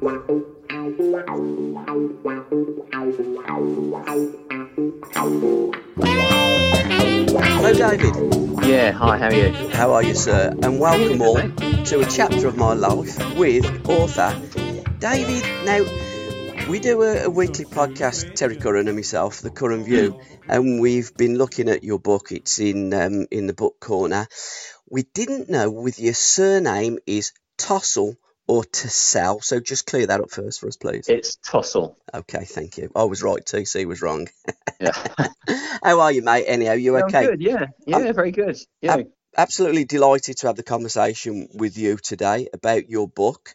Hello, David. Yeah, hi, how are you? How are you, sir? And welcome all to a chapter of my life with author David. Now, we do a, a weekly podcast, Terry Curran and myself, The Curran View, and we've been looking at your book. It's in um, in the book corner. We didn't know whether your surname is Tossell or to sell? so just clear that up first for us, please. It's Tossell. Okay, thank you. I was right, TC was wrong. Yeah. How are you, mate? Anyhow, you I'm okay? good, yeah. Yeah, very good. Yeah. Ab- absolutely delighted to have the conversation with you today about your book.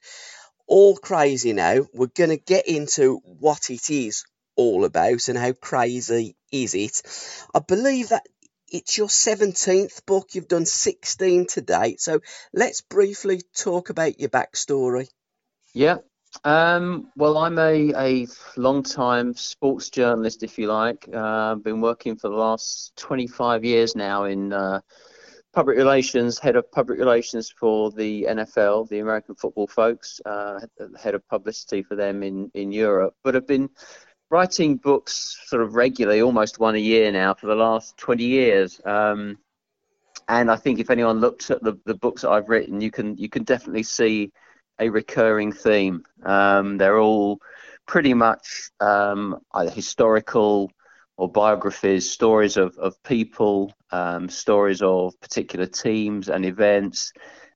All crazy now. We're going to get into what it is all about and how crazy is it. I believe that it's your 17th book. You've done 16 to date. So let's briefly talk about your backstory. yeah. Um, well, I'm a, a long-time sports journalist, if you like. Uh, I've been working for the last 25 years now in uh, public relations, head of public relations for the NFL, the American football folks, uh, head of publicity for them in, in Europe. But I've been writing books sort of regularly, almost one a year now, for the last 20 years. Um, and I think if anyone looks at the, the books that I've written, you can you can definitely see a recurring theme. Um, they're all pretty much um, either historical or biographies, stories of, of people, um, stories of particular teams and events,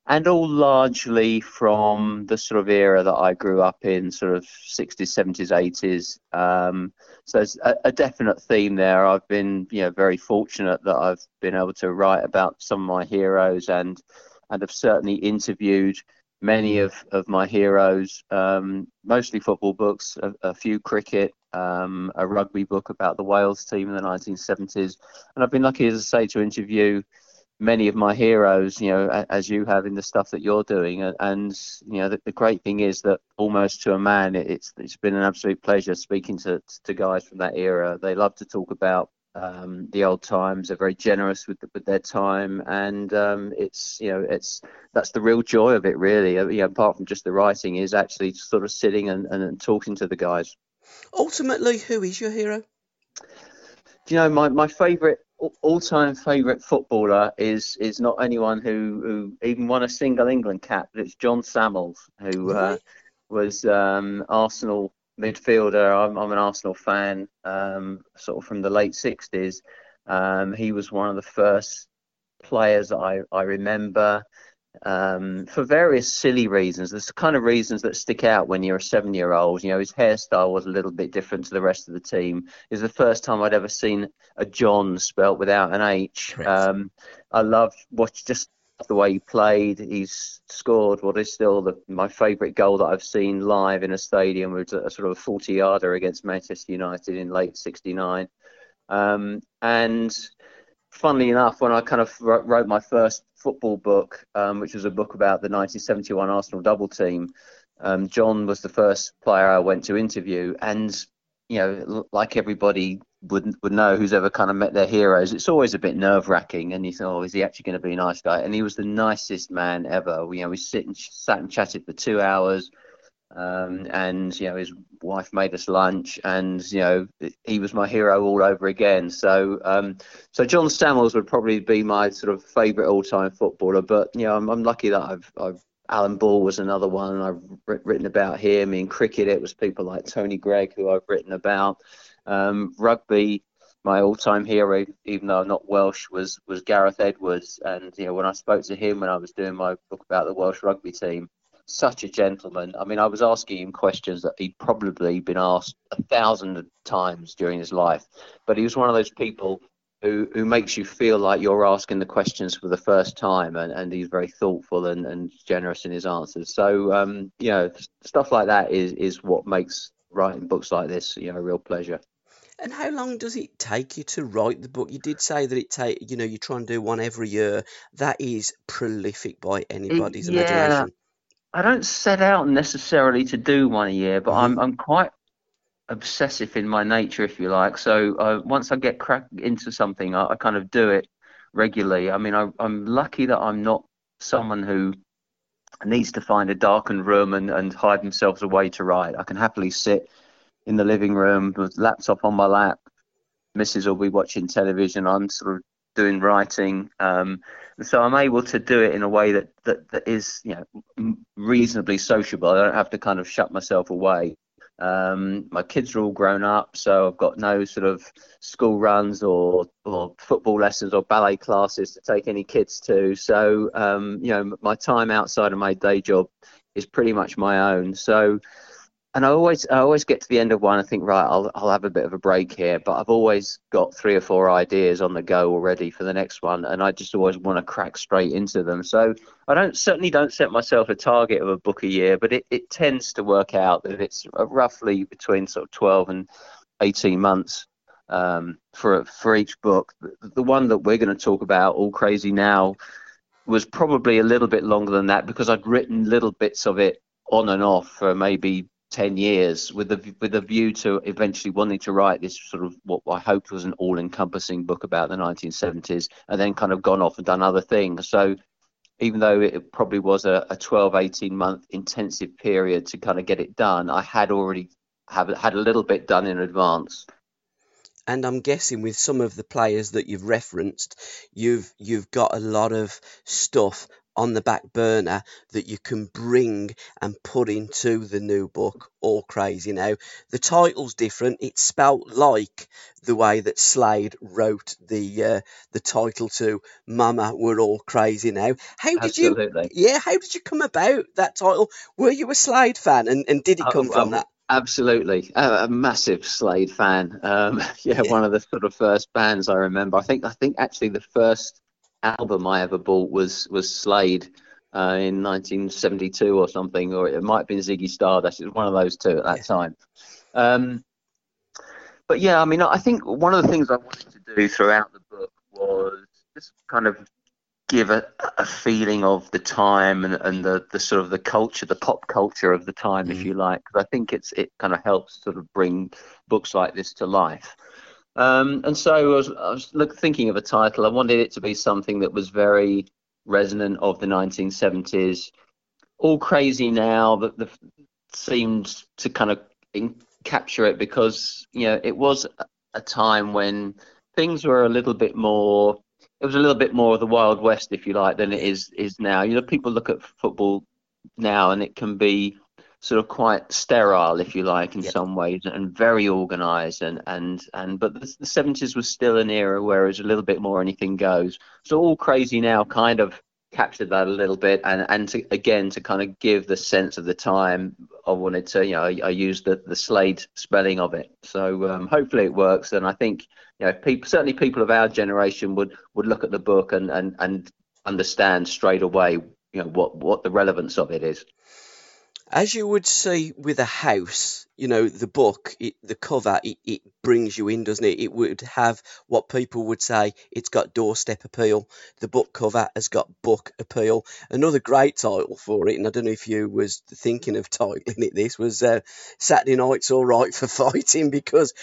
and all largely from the sort of era that I grew up in, sort of 60s, 70s, 80s. Um, so there's a, a definite theme there. I've been, you know, very fortunate that I've been able to write about some of my heroes and and have certainly interviewed many of, of my heroes, um, mostly football books, a, a few cricket, um, a rugby book about the Wales team in the 1970s. And I've been lucky, as I say, to interview many of my heroes, you know, as you have in the stuff that you're doing. And, and you know, the, the great thing is that almost to a man, it, it's it's been an absolute pleasure speaking to, to guys from that era. They love to talk about um, the old times. They're very generous with with their time, and um, it's you know it's that's the real joy of it, really. Uh, You know, apart from just the writing, is actually sort of sitting and, and, and talking to the guys. Ultimately, who is your hero? Do you know my my favourite all time favourite footballer is is not anyone who who even won a single England cap, but it's Jon Sammels, who uh, was um, Arsenal midfielder. I'm, I'm an Arsenal fan, um, sort of from the late 60s. Um, he was one of the first players I, I remember um, for various silly reasons. There's the kind of reasons that stick out when you're a seven year old. You know, his hairstyle was a little bit different to the rest of the team. It was the first time I'd ever seen a John spelt without an H. Um, I loved watch just the way he played. He's scored what is still the, my favourite goal that I've seen live in a stadium, which was a sort of a 40 yarder against Manchester United in late '69. Um, and funnily enough, when I kind of wrote, my first football book, um, which was a book about the 1971 Arsenal double team, um, Jon was the first player I went to interview. And, you know, like everybody would, would know who's ever kind of met their heroes, it's always a bit nerve wracking. And you think, oh, is he actually going to be a nice guy? And he was the nicest man ever. You know, we sit and ch- sat and chatted for two hours. Um, and you know his wife made us lunch, and you know he was my hero all over again. So um, so Jon Sammels would probably be my sort of favourite all-time footballer. But you know, I'm, I'm lucky that I've, I've Alan Ball was another one I've written about him. In cricket, it was people like Tony Greig who I've written about. Um, rugby, my all-time hero, even though I'm not Welsh, was was Gareth Edwards. And you know, when I spoke to him when I was doing my book about the Welsh rugby team, such a gentleman. I mean, I was asking him questions that he'd probably been asked a thousand times during his life, but he was one of those people who, who makes you feel like you're asking the questions for the first time, and, and he's very thoughtful and, and generous in his answers. So, um, you know, stuff like that is, is what makes writing books like this, you know, a real pleasure. And how long does it take you to write the book? You did say that it take you know you try and do one every year. That is prolific by anybody's yeah, imagination. I don't set out necessarily to do one a year, but Mm-hmm. I'm I'm quite obsessive in my nature, if you like. So uh, once I get crack into something, I, I kind of do it regularly. I mean, I, I'm lucky that I'm not someone who needs to find a darkened room and, and hide themselves away to write. I can happily sit in the living room with laptop on my lap. Mrs. will be watching television. I'm sort of doing writing. Um, so I'm able to do it in a way that, that, that is, you know, reasonably sociable. I don't have to kind of shut myself away. Um, my kids are all grown up, so I've got no sort of school runs or, or football lessons or ballet classes to take any kids to. So, um, you know, my time outside of my day job is pretty much my own. So, and I always I always get to the end of one I think right I'll I'll have a bit of a break here. But I've always got three or four ideas on the go already for the next one and I just always want to crack straight into them. So I don't certainly don't set myself a target of a book a year but it, it tends to work out that it's roughly between sort of 12 and 18 months um, for for each book. The one that we're going to talk about all crazy now was probably a little bit longer than that because I'd written little bits of it on and off for maybe 10 years with the with a view to eventually wanting to write this sort of what I hoped was an all-encompassing book about the 1970s and then kind of gone off and done other things. So even though it probably was a, a 12 18 month intensive period to kind of get it done I had already have had a little bit done in advance. And I'm guessing with some of the players that you've referenced, you've you've got a lot of stuff on the back burner that you can bring and put into the new book. All crazy now. The title's different. It's spelt like the way that Slade wrote the uh, the title to "Mama, We're All Crazy Now." How did you? Yeah, how did you come about that title? Were you a Slade fan, and, and did it Oh, come from um, that? Absolutely, a, a massive Slade fan. Um, yeah, Yeah. one of the sort of first bands I remember. I think I think actually the first album I ever bought was was Slade uh, in 1972 or something, or it might have been Ziggy Stardust. It was one of those two at that time. Um, but yeah, I mean, I think one of the things I wanted to do throughout the book was just kind of give a, a feeling of the time and, and the, the sort of the culture, the pop culture of the time, if Mm. you like. Because I think it's it kind of helps sort of bring books like this to life. Um, and so I was, I was look, thinking of a title. I wanted it to be something that was very resonant of the 1970s. All crazy now that the seemed to kind of in, capture it because you know it was a, time when things were a little bit more it was a little bit more of the wild west if you like than it is is now you know people look at football now and it can be sort of quite sterile if you like in Yeah. some ways and very organized and and and but the, 70s was still an era where it was a little bit more anything goes. So all crazy now kind of captured that a little bit and and to, again to kind of give the sense of the time i wanted to you know i, I used the the slade spelling of it. So um, hopefully it works and i think you know people certainly people of our generation would would look at the book and and and understand straight away you know what what the relevance of it is As you would see with a house, you know, the book, it, the cover, it, it brings you in, doesn't it? It would have what people would say it's got doorstep appeal. The book cover has got book appeal. Another great title for it, and I don't know if you was thinking of titling it this, was uh, Saturday Night's All Right for Fighting because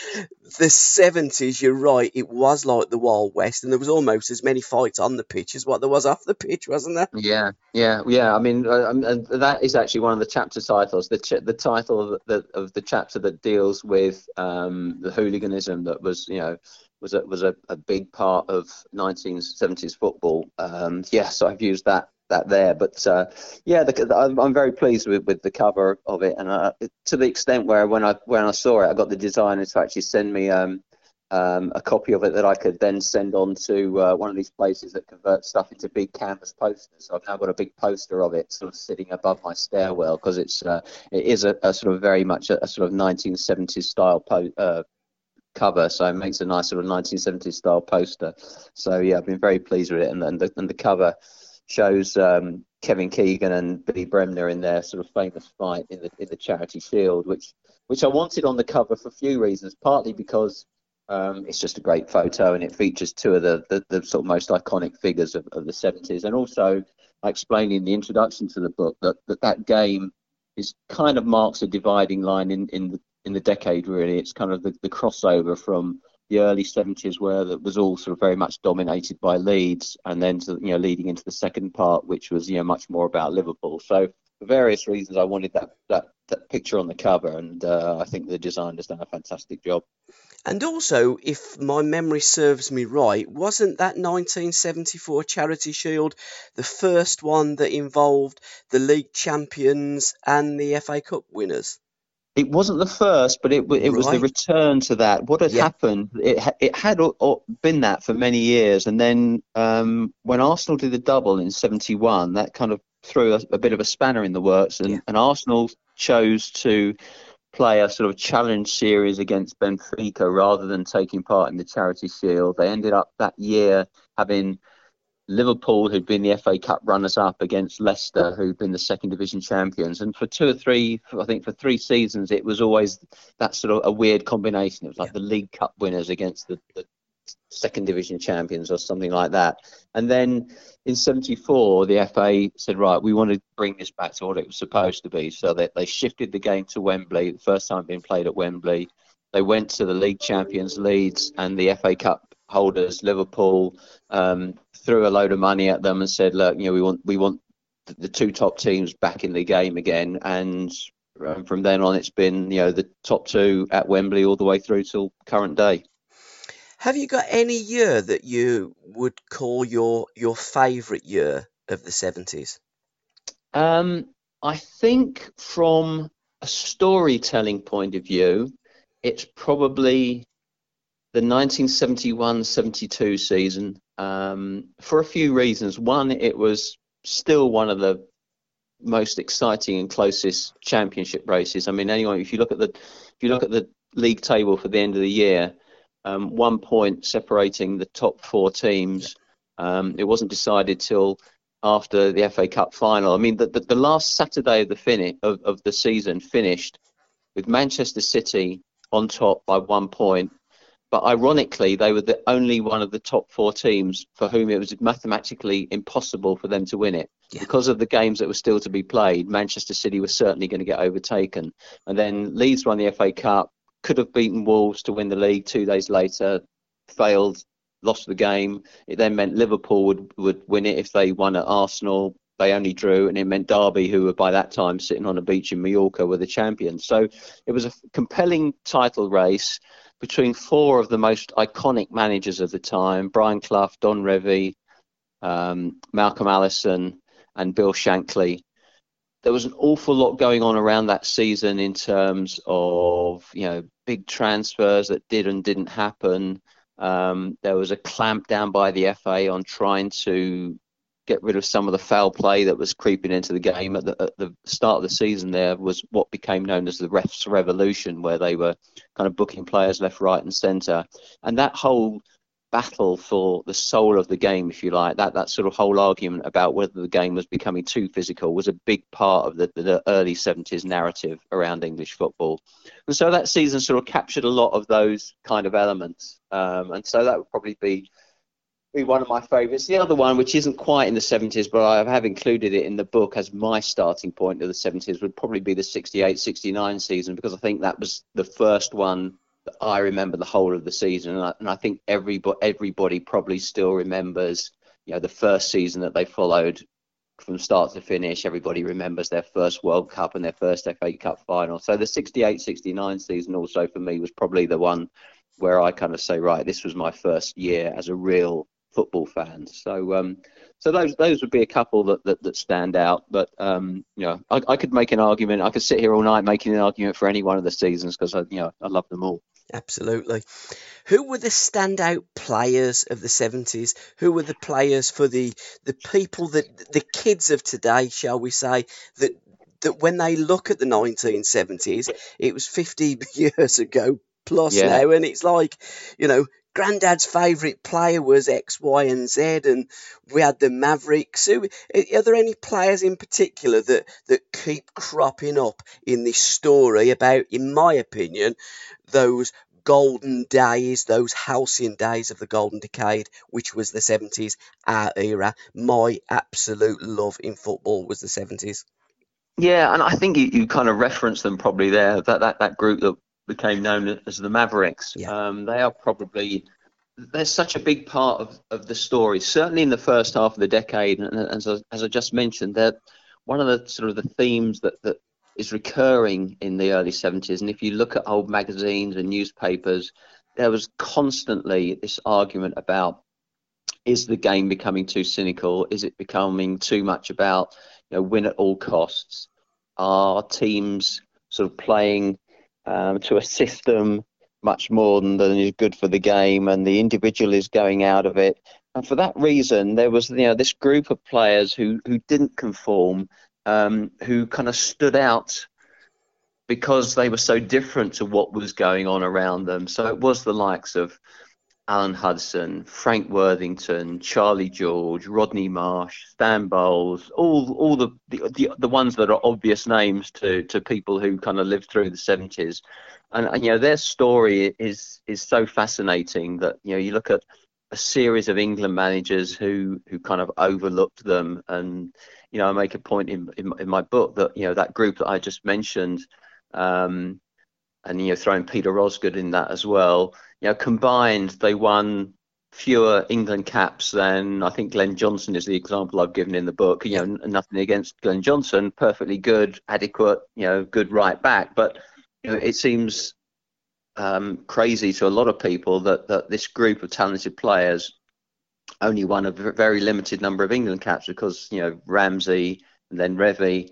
the 70s, you're right, it was like the Wild West, and there was almost as many fights on the pitch as what there was off the pitch, wasn't there? Yeah, yeah, yeah. I mean, uh, that is actually one of the chapter titles. The ch- the title of the of the chapter that deals with um, the hooliganism that was, you know, was a, was a, a big part of 1970s football. Um, yeah, so I've used that that there. But uh, yeah, the, I'm, I'm very pleased with, with the cover of it, and uh, to the extent where when I when I saw it, I got the designer to actually send me. Um, um, a copy of it that I could then send on to uh, one of these places that convert stuff into big canvas posters. So I've now got a big poster of it sort of sitting above my stairwell because it's uh, it is a, a sort of very much a, a sort of 1970s style po- uh, cover, so it makes a nice sort of 1970s style poster. So yeah, I've been very pleased with it, and, and, the, and the cover shows um, Kevin Keegan and Billy Bremner in their sort of famous fight in the in the Charity Shield, which which I wanted on the cover for a few reasons. Partly because um, it's just a great photo and it features two of the, the, the sort of most iconic figures of, of the 70s. And also, I explained in the introduction to the book that that, that game is kind of marks a dividing line in, in the in the decade. Really, it's kind of the, the crossover from the early 70s where that was all sort of very much dominated by Leeds, and then to, you know leading into the second part, which was you know much more about Liverpool. So for various reasons, I wanted that that, that picture on the cover, and uh, I think the designer's done a fantastic job. And also, if my memory serves me right, wasn't that 1974 Charity Shield the first one that involved the league champions and the FA Cup winners? It wasn't the first, but it it right. was the return to that. What had yeah. happened? It it had been that for many years, and then um, when Arsenal did the double in '71, that kind of threw a, a, bit of a spanner in the works, and, yeah. and Arsenal chose to play a sort of challenge series against Benfica rather than taking part in the Charity Shield. They ended up that year having Liverpool, who'd been the FA Cup runners-up, against Leicester, who'd been the second division champions. And for two or three, I think for three seasons, it was always that sort of a weird combination. It was like yeah. the League Cup winners against the, the second division champions or something like that. And then in 74, the FA said, right, we want to bring this back to what it was supposed to be. So that they shifted the game to Wembley, the first time being played at Wembley. They went to the league champions Leeds and the FA Cup holders Liverpool, um, threw a load of money at them and said, look, you know, we want we want the two top teams back in the game again. And um, from then on, it's been you know the top two at Wembley all the way through till current day. Have you got any year that you would call your your favourite year of the seventies? Um, I think from a storytelling point of view, it's probably the 1971-72 season um, for a few reasons. One, it was still one of the most exciting and closest championship races. I mean, anyway, if you look at the if you look at the league table for the end of the year, um, one point separating the top four teams. Um, it wasn't decided till after the FA Cup final. I mean, the, the, the last Saturday of the finish of, of the season finished with Manchester City on top by one point. But ironically, they were the only one of the top four teams for whom it was mathematically impossible for them to win it. Yeah. Because of the games that were still to be played, Manchester City was certainly going to get overtaken. And then Leeds won the FA Cup, could have beaten Wolves to win the league two days later, failed, lost the game. It then meant Liverpool would, would win it if they won at Arsenal. They only drew, and it meant Derby, who were by that time sitting on a beach in Mallorca, were the champions. So it was a compelling title race between four of the most iconic managers of the time Brian Clough, Don Revie, um, Malcolm Allison, and Bill Shankly there was an awful lot going on around that season in terms of you know big transfers that did and didn't happen. Um, there was a clamp down by the FA on trying to get rid of some of the foul play that was creeping into the game at the, at the start of the season. There was what became known as the refs revolution, where they were kind of booking players left, right, and centre, and that whole battle for the soul of the game, if you like. That that sort of whole argument about whether the game was becoming too physical was a big part of the, the early 70s narrative around English football. And so that season sort of captured a lot of those kind of elements. Um, and so that would probably be be one of my favourites. The other one, which isn't quite in the 70s, but I have included it in the book as my starting point of the 70s, would probably be the 68 69 season because I think that was the first one I remember the whole of the season, and I, and I think everybody everybody probably still remembers, you know, the first season that they followed from start to finish. Everybody remembers their first World Cup and their first FA Cup final. So the 68-69 season also for me was probably the one where I kind of say, right, this was my first year as a real football fan. So um, so those those would be a couple that, that, that stand out. But um, you know, I, I, could make an argument. I could sit here all night making an argument for any one of the seasons because I you know I love them all. Absolutely. Who were the standout players of the 70s? Who were the players for the the people that the kids of today, shall we say, that that when they look at the 1970s, it was 50 years ago plus yeah. now, and it's like, you know, Granddad's favourite player was X, Y, and Z, and we had the Mavericks. So, are there any players in particular that, that keep cropping up in this story about, in my opinion, those golden days, those halcyon days of the golden decade, which was the 70s, our uh, era? My absolute love in football was the 70s. Yeah, and I think you, you kind of referenced them probably there. That that, that group that became known as the Mavericks. Yeah. Um, they are probably they're such a big part of, of the story. Certainly in the first half of the decade, and as I, as I just mentioned, they're one of the sort of the themes that that is recurring in the early 70s. And if you look at old magazines and newspapers, there was constantly this argument about is the game becoming too cynical? Is it becoming too much about you know, win at all costs? Are teams sort of playing um, to a system much more than, than is good for the game, and the individual is going out of it? And for that reason, there was you know this group of players who who didn't conform, um, who kind of stood out because they were so different to what was going on around them. So it was the likes of Alan Hudson, Frank Worthington, Charlie George, Rodney Marsh, Stan Bowles, all all the, the the, ones that are obvious names to to people who kind of lived through the 70s, and, and you know their story is is so fascinating that you know you look at a series of England managers who who kind of overlooked them, and you know I make a point in in, in my book that you know that group that I just mentioned. Um, and you know throwing Peter Osgood in that as well. You know, combined they won fewer England caps than I think Glenn Johnson is the example I've given in the book. You know, nothing against Glenn Johnson, perfectly good, adequate, you know, good right back, but you know, it seems um, crazy to a lot of people that that this group of talented players only won a very limited number of England caps because you know Ramsey and then Revie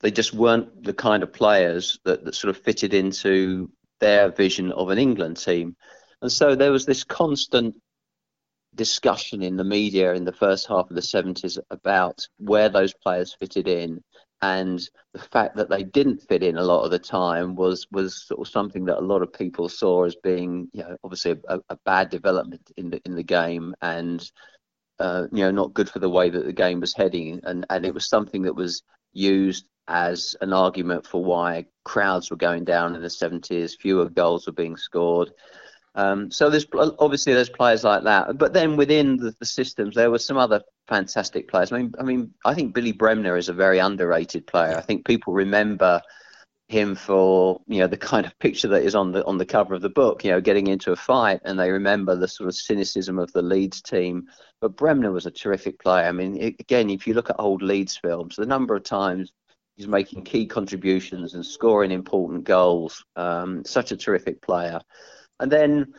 they just weren't the kind of players that, that sort of fitted into their vision of an England team. And so there was this constant discussion in the media in the first half of the 70s about where those players fitted in and the fact that they didn't fit in a lot of the time was was sort of something that a lot of people saw as being you know obviously a, a bad development in the in the game and uh, you know not good for the way that the game was heading and and it was something that was used as an argument for why crowds were going down in the 70s, fewer goals were being scored. Um, so there's obviously there's players like that, but then within the, the, systems there were some other fantastic players. I mean, I mean, I think Billy Bremner is a very underrated player. I think people remember him for you know the kind of picture that is on the on the cover of the book. You know, getting into a fight, and they remember the sort of cynicism of the Leeds team. But Bremner was a terrific player. I mean, again, if you look at old Leeds films, the number of times He's making key contributions and scoring important goals. Um, such a terrific player. And then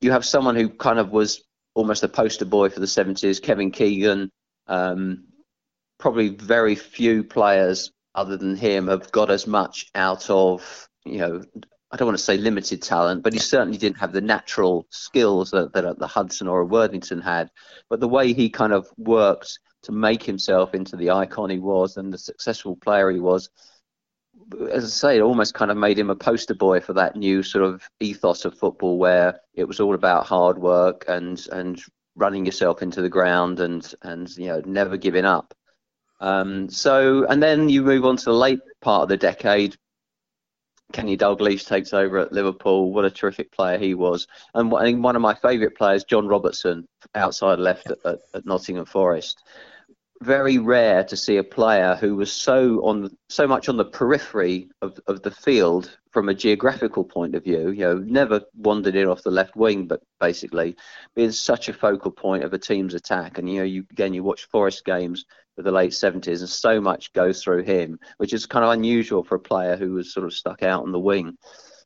you have someone who kind of was almost a poster boy for the 70s, Kevin Keegan. Um, probably very few players other than him have got as much out of, you know, I don't want to say limited talent, but he certainly didn't have the natural skills that, that uh, the Hudson or a Worthington had. But the way he kind of worked to make himself into the icon he was and the successful player he was, as I say, it almost kind of made him a poster boy for that new sort of ethos of football where it was all about hard work and and running yourself into the ground and and you know never giving up. Um, so and then you move on to the late part of the decade. Kenny Dalglish takes over at Liverpool. What a terrific player he was. And I think one of my favourite players, John Robertson, outside left at, at, at Nottingham Forest very rare to see a player who was so on so much on the periphery of, of the field from a geographical point of view, you know, never wandered in off the left wing, but basically being such a focal point of a team's attack. And you know, you again you watch Forest games the late 70s, and so much goes through him, which is kind of unusual for a player who was sort of stuck out on the wing.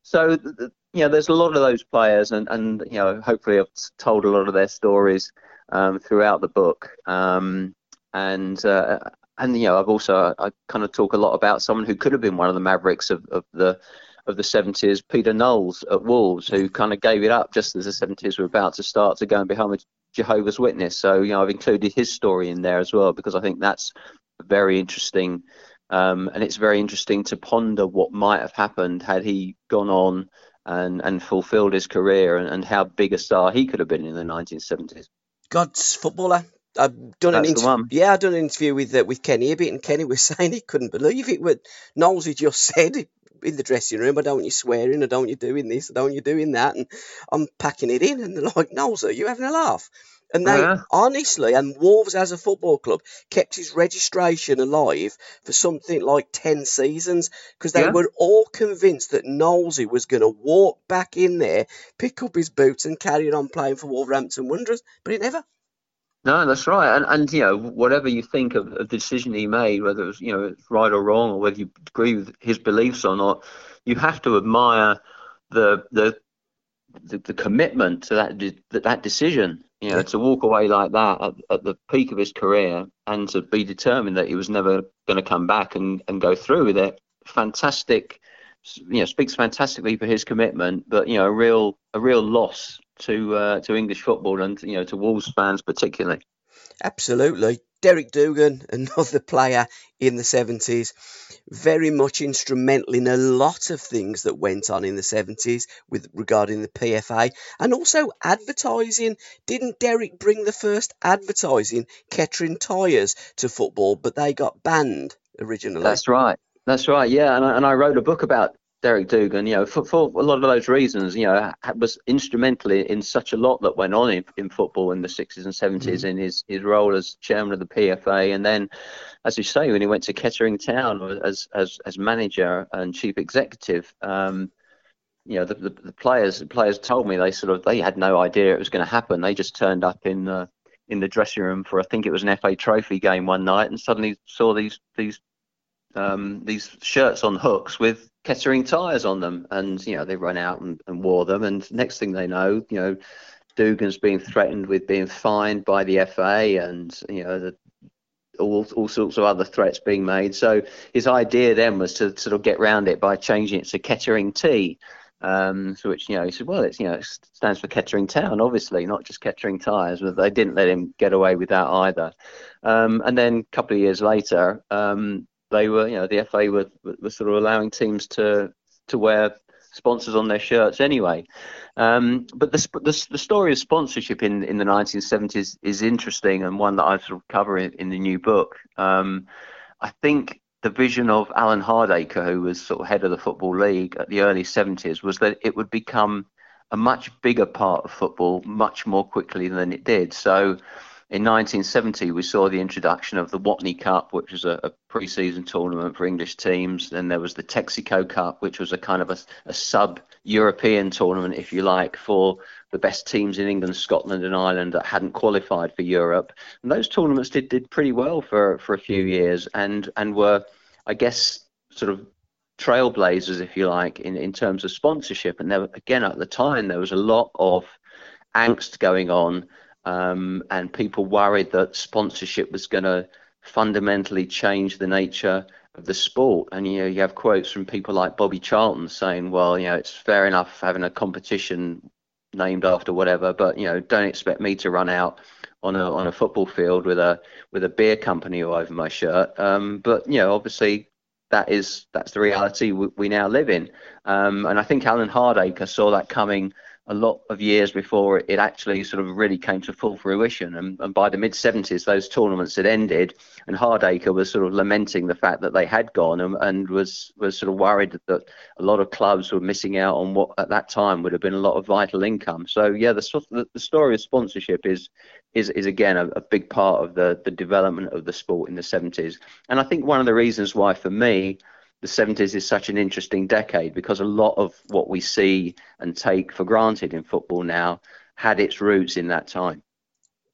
So you know, there's a lot of those players, and and you know, hopefully I've told a lot of their stories um, throughout the book. Um, and uh, and you know I've also I kind of talk a lot about someone who could have been one of the Mavericks of, of the of the 70s, Peter Knowles at Wolves, who kind of gave it up just as the 70s were about to start to go and become a Jehovah's Witness. So you know I've included his story in there as well because I think that's very interesting. Um, and it's very interesting to ponder what might have happened had he gone on and and fulfilled his career and, and how big a star he could have been in the 1970s. God's footballer. I've done That's an interview. Yeah, I've done an interview with uh, with Kenny a bit, and Kenny was saying he couldn't believe it. What Knowles had just said in the dressing room, I don't want you swearing, I don't want you doing this, I don't want you doing that, and I'm packing it in, and they're like, Knowles, are you having a laugh? And they Yeah. honestly, and Wolves as a football club kept his registration alive for something like 10 seasons because they Yeah. were all convinced that Knowlesy was going to walk back in there, pick up his boots, and carry on playing for Wolverhampton Wanderers. But he never. No, that's right. And and you know, whatever you think of, of the decision he made, whether it was you know it's right or wrong, or whether you agree with his beliefs or not, you have to admire the the the, the commitment to that de- that that decision. You know, Yeah. to walk away like that at, at the peak of his career and to be determined that he was never going to come back and, and go through with it. Fantastic, you know, speaks fantastically for his commitment, but you know, a real a real loss to uh, to English football and you know to Wolves fans particularly. Absolutely. Derek Dougan, another player in the 70s, very much instrumental in a lot of things that went on in the 70s with regarding the PFA and also advertising. Didn't Derek bring the first advertising Kettering tyres to football, but they got banned originally? That's right. That's right. Yeah, and I, and I wrote a book about Derek Dougan. You know, for, for a lot of those reasons. You know, was instrumental in, such a lot that went on in, in football in the 60s and 70s in his his role as chairman of the PFA, and then, as you say, when he went to Kettering Town as as as manager and chief executive. Um, you know, the, the, the players the players told me they sort of they had no idea it was going to happen. They just turned up in uh, in the dressing room for I think it was an FA Trophy game one night and suddenly saw these these um, these shirts on hooks with Kettering tyres on them, and you know they ran out and, and wore them, and next thing they know, you know, Dougan's being threatened with being fined by the FA, and you know the, all all sorts of other threats being made. So his idea then was to sort of get round it by changing it to Kettering T. Um, so which you know he said, well, it's you know it stands for Kettering Town, obviously, not just Kettering Tyres. But they didn't let him get away with that either. Um, and then a couple of years later, um, they were, you know, the FA were, were sort of allowing teams to to wear sponsors on their shirts anyway. Um, but the, the the story of sponsorship in in the 1970s is interesting and one that I sort of cover in, in the new book. Um, I think the vision of Alan Hardaker, who was sort of head of the Football League at the early 70s, was that it would become a much bigger part of football much more quickly than it did. So in 1970, we saw the introduction of the Watney Cup, which was a, a pre-season tournament for English teams. Then there was the Texaco Cup, which was a kind of a, a sub-European tournament, if you like, for the best teams in England, Scotland, and Ireland that hadn't qualified for Europe. And those tournaments did, did pretty well for, for a few years, and and were, I guess, sort of trailblazers, if you like, in, in terms of sponsorship. And there, again, at the time, there was a lot of angst going on, um, and people worried that sponsorship was going to fundamentally change the nature of the sport. And you know, you have quotes from people like Bobby Charlton saying, "Well, you know, it's fair enough having a competition named after whatever, but you know, don't expect me to run out." On a, on a football field with a with a beer company all over my shirt, um, but you know obviously that is that's the reality we, we now live in. Um, and I think Alan Hardaker saw that coming a lot of years before it actually sort of really came to full fruition. And, and by the mid 70s, those tournaments had ended, and Hardaker was sort of lamenting the fact that they had gone and, and was was sort of worried that a lot of clubs were missing out on what at that time would have been a lot of vital income. So yeah, the the, story of sponsorship is is is again a, a big part of the the development of the sport in the 70s. And I think one of the reasons why for me the 70s is such an interesting decade because a lot of what we see and take for granted in football now had its roots in that time.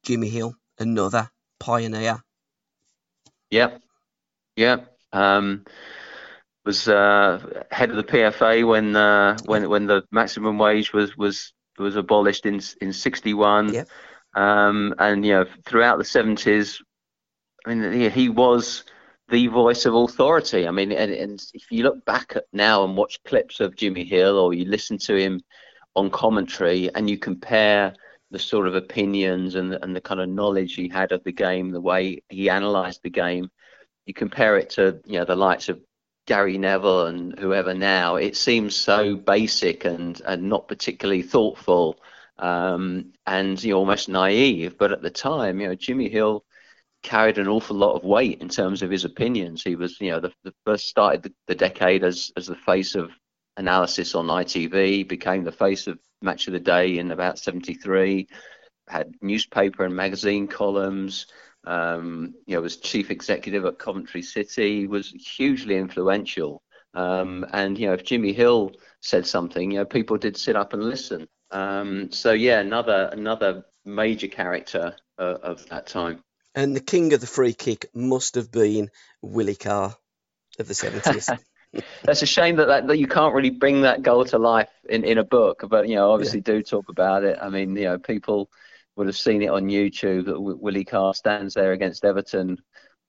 Jimmy Hill, another pioneer. Yep, yep. Um, was uh, head of the PFA when uh, when when the maximum wage was was was abolished in in '61. Yep. Um, and you know throughout the 70s, I mean he, he was the voice of authority. I mean, and, and if you look back at now and watch clips of Jimmy Hill or you listen to him on commentary and you compare the sort of opinions and the, and the kind of knowledge he had of the game, the way he analysed the game, you compare it to you know the likes of Gary Neville and whoever now, it seems so basic and, and not particularly thoughtful um, and you know, almost naive. But at the time, you know, Jimmy Hill carried an awful lot of weight in terms of his opinions. He was, you know, the, the first started the, the decade as as the face of analysis on ITV, became the face of Match of the Day in about '73. Had newspaper and magazine columns. Um, you know, was chief executive at Coventry City. Was hugely influential. Um, and you know, if Jimmy Hill said something, you know, people did sit up and listen. Um, so yeah, another another major character uh, of that time. And the king of the free kick must have been Willie Carr of the seventies. That's a shame that, that, that you can't really bring that goal to life in, in a book, but you know, obviously yeah. do talk about it. I mean, you know, people would have seen it on YouTube that Willie Carr stands there against Everton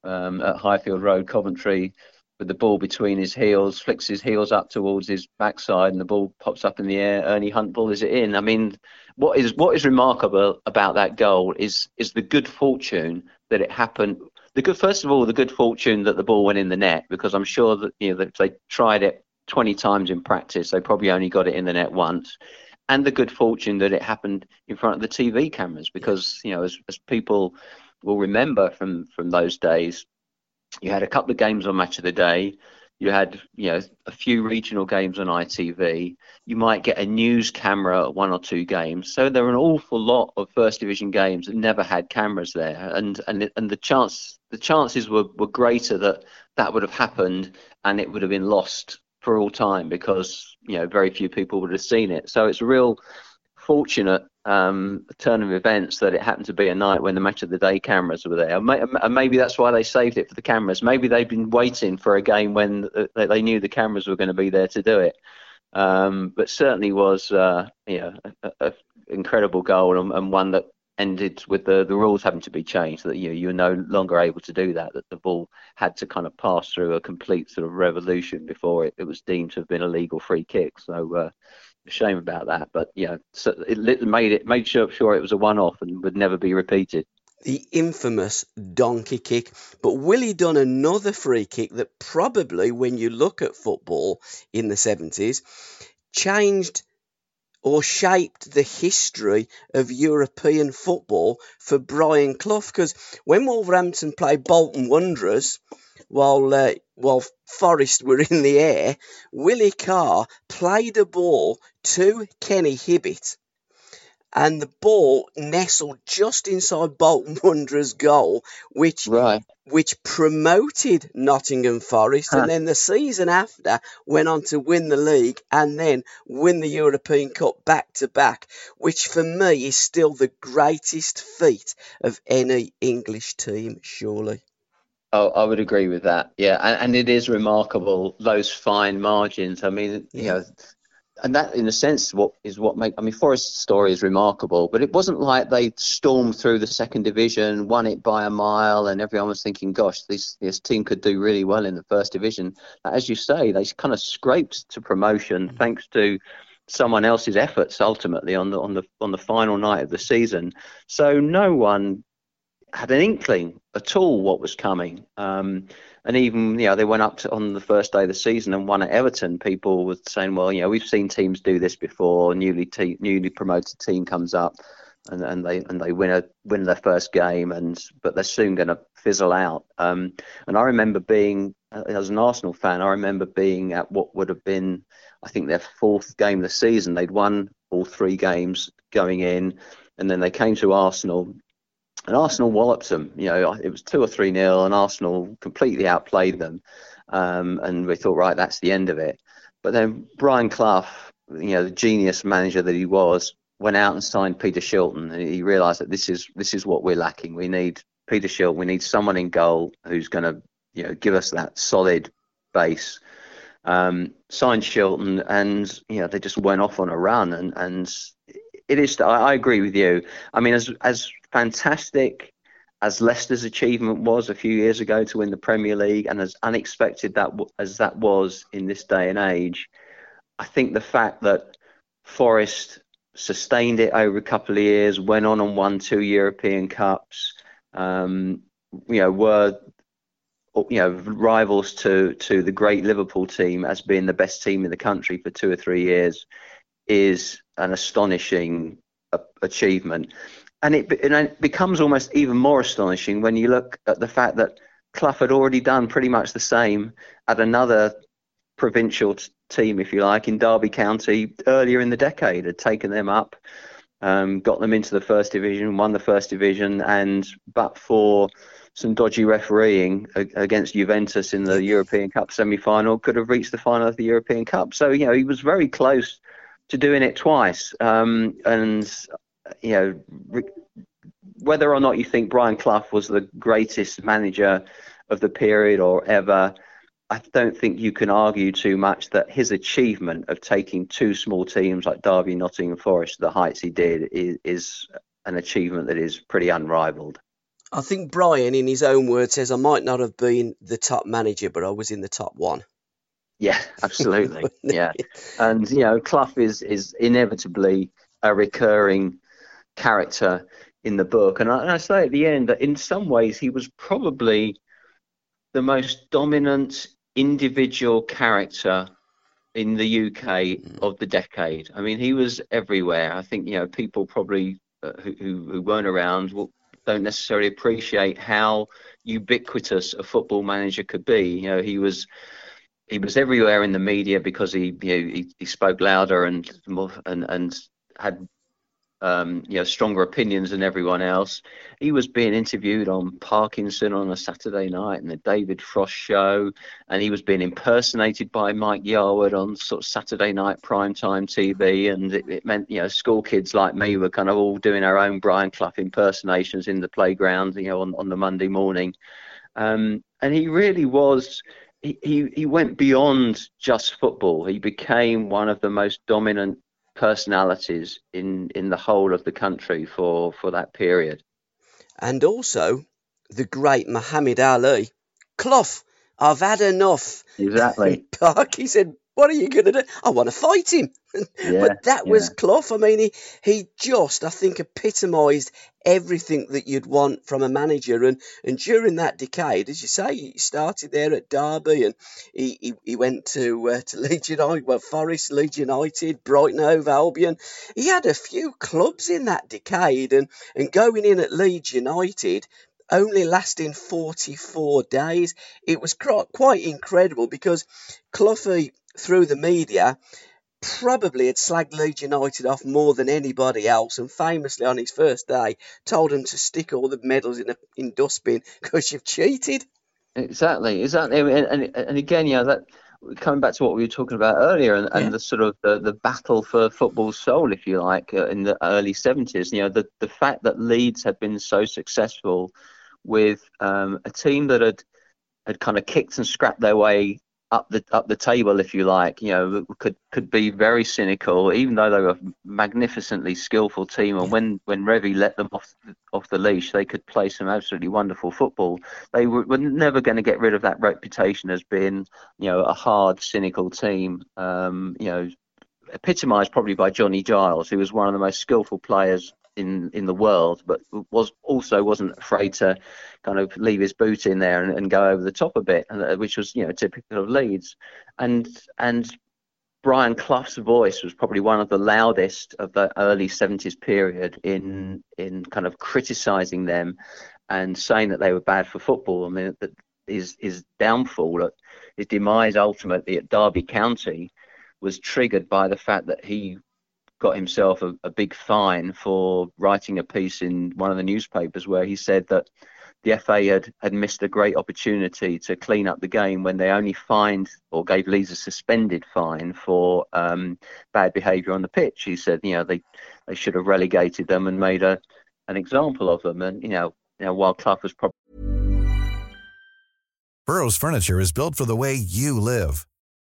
um, at Highfield Road, Coventry, with the ball between his heels, flicks his heels up towards his backside, and the ball pops up in the air. Ernie Hunt is it in. I mean, what is what is remarkable about that goal is is the good fortune that it happened. The good, first of all, the good fortune that the ball went in the net, because I'm sure that you know that they tried it 20 times in practice, they probably only got it in the net once. And the good fortune that it happened in front of the TV cameras, because you know, as, as people will remember from from those days, you had a couple of games on Match of the Day. You had, you know, a few regional games on ITV. You might get a news camera at one or two games. So there were an awful lot of first division games that never had cameras there, and and and the chance the chances were, were greater that that would have happened and it would have been lost for all time because you know very few people would have seen it. So it's real fortunate um, turn of events that it happened to be a night when the match of the day cameras were there. And maybe that's why they saved it for the cameras. Maybe they've been waiting for a game when they knew the cameras were going to be there to do it. Um, but certainly was, uh, you know, an incredible goal and, and, one that ended with the, the rules having to be changed. That you know, you're no longer able to do that. That the ball had to kind of pass through a complete sort of revolution before it, it was deemed to have been a legal free kick. So. Uh, shame about that. But yeah, so it made it made sure, sure it was a one-off and would never be repeated. The infamous donkey kick, but Willie done another free kick that probably, when you look at football in the seventies, changed or shaped the history of European football for Brian Clough. Because when Wolverhampton played Bolton Wanderers, while uh, while Forest were in the air, Willie Carr played a ball to Kenny Hibbitt, and the ball nestled just inside Bolton Wanderers' goal, which right. which promoted Nottingham Forest, huh. and then the season after went on to win the league and then win the European Cup back to back, which for me is still the greatest feat of any English team, surely. Oh, I would agree with that. Yeah, and, and it is remarkable those fine margins. I mean, you know, and that in a sense what is what make I mean Forest's story is remarkable, but it wasn't like they stormed through the second division, won it by a mile, and everyone was thinking, "Gosh, this this team could do really well in the first division." As you say, they kind of scraped to promotion mm-hmm. thanks to someone else's efforts ultimately on the on the on the final night of the season. So no one had an inkling at all what was coming. Um, and even you know they went up to, on the first day of the season and won at Everton. People were saying, well, you know, we've seen teams do this before. Newly te- newly promoted team comes up, and, and they and they win a win their first game, and but they're soon going to fizzle out. Um, and I remember being as an Arsenal fan, I remember being at what would have been, I think, their fourth game of the season. They'd won all three games going in, and then they came to Arsenal and Arsenal walloped them. You know, it was two or three nil, and Arsenal completely outplayed them. Um, and we thought, right, that's the end of it. But then Brian Clough, you know, the genius manager that he was, went out and signed Peter Shilton. And he realised that this is this is what we're lacking. We need Peter Shilton. We need someone in goal who's going to, you know, give us that solid base. Um, signed Shilton, and you know, they just went off on a run. And and it is. I, I agree with you. I mean, as as fantastic as Leicester's achievement was a few years ago to win the Premier League, and as unexpected that as that was in this day and age, I think the fact that Forest sustained it over a couple of years, went on and won two European Cups, um, you know, were you know rivals to to the great Liverpool team as being the best team in the country for two or three years is an astonishing achievement. And it, and it becomes almost even more astonishing when you look at the fact that Clough had already done pretty much the same at another provincial t- team, if you like, in Derby County earlier in the decade, had taken them up, um, got them into the first division, won the first division, and but for some dodgy refereeing against Juventus in the European Cup semi-final, could have reached the final of the European Cup. So you know he was very close to doing it twice, um, and you know whether or not you think Brian Clough was the greatest manager of the period or ever. I don't think you can argue too much that his achievement of taking two small teams like Derby, Nottingham Forest to the heights he did is, is an achievement that is pretty unrivaled. I think Brian, in his own words, says, I might not have been the top manager, but I was in the top one. Yeah, absolutely. yeah. And, you know, Clough is, is inevitably a recurring character in the book. And I, and I say at the end that in some ways he was probably the most dominant individual character in the UK mm. of the decade. I mean, he was everywhere. I think you know people probably uh, who, who weren't around don't necessarily appreciate how ubiquitous a football manager could be. You know, he was he was everywhere in the media because he you know he, he spoke louder and and and had um, you know, stronger opinions than everyone else. He was being interviewed on Parkinson on a Saturday night and the David Frost show, and he was being impersonated by Mike Yarwood on sort of Saturday night primetime TV. And it, it, meant, you know, school kids like me were kind of all doing our own Brian Clough impersonations in the playground, you know, on, on the Monday morning. Um, and he really was. He, he, he went beyond just football. He became one of the most dominant personalities in in the whole of the country for for that period. And also the great Muhammad Ali. Clough, I've had enough. Exactly. Parky said, What are you going to do? I want to fight him. Yeah, but that yeah. was Clough. I mean, he, he just, I think, epitomised everything that you'd want from a manager. And, and during that decade, as you say, he started there at Derby and he, he, he went to uh, to Leeds United, well, Forest, Leeds United, Brighton Hove Albion. He had a few clubs in that decade and, and going in at Leeds United, only lasting 44 days. It was quite incredible because Cloughie, through the media, probably had slagged Leeds United off more than anybody else, and famously on his first day told them to stick all the medals in a in dustbin because you've cheated. Exactly, exactly, and, and, and again, yeah, that coming back to what we were talking about earlier, and, and yeah. the sort of the, the battle for football soul, if you like, uh, in the early seventies. You know, the the fact that Leeds had been so successful with um, a team that had had kind of kicked and scrapped their way up the up the table, if you like. You know, could could be very cynical, even though they were a magnificently skillful team. And when when Revie let them off off the leash, they could play some absolutely wonderful football. They were, were never going to get rid of that reputation as being, you know, a hard, cynical team. Um, you know, epitomised probably by Johnny Giles, who was one of the most skillful players in in the world, but was also wasn't afraid to kind of leave his boot in there and, and go over the top a bit, uh, which was you know typical of Leeds. And and Brian Clough's voice was probably one of the loudest of the early 70s period in in kind of criticising them and saying that they were bad for football. I mean, that his his downfall, his demise ultimately at Derby County, was triggered by the fact that he got himself a, a, big fine for writing a piece in one of the newspapers where he said that the FA had, had missed a great opportunity to clean up the game when they only fined or gave Leeds a suspended fine for um, bad behaviour on the pitch. He said, you know, they, they should have relegated them and made a an example of them. And, you know, you know while Clough was probably. Burrow's furniture is built for the way you live.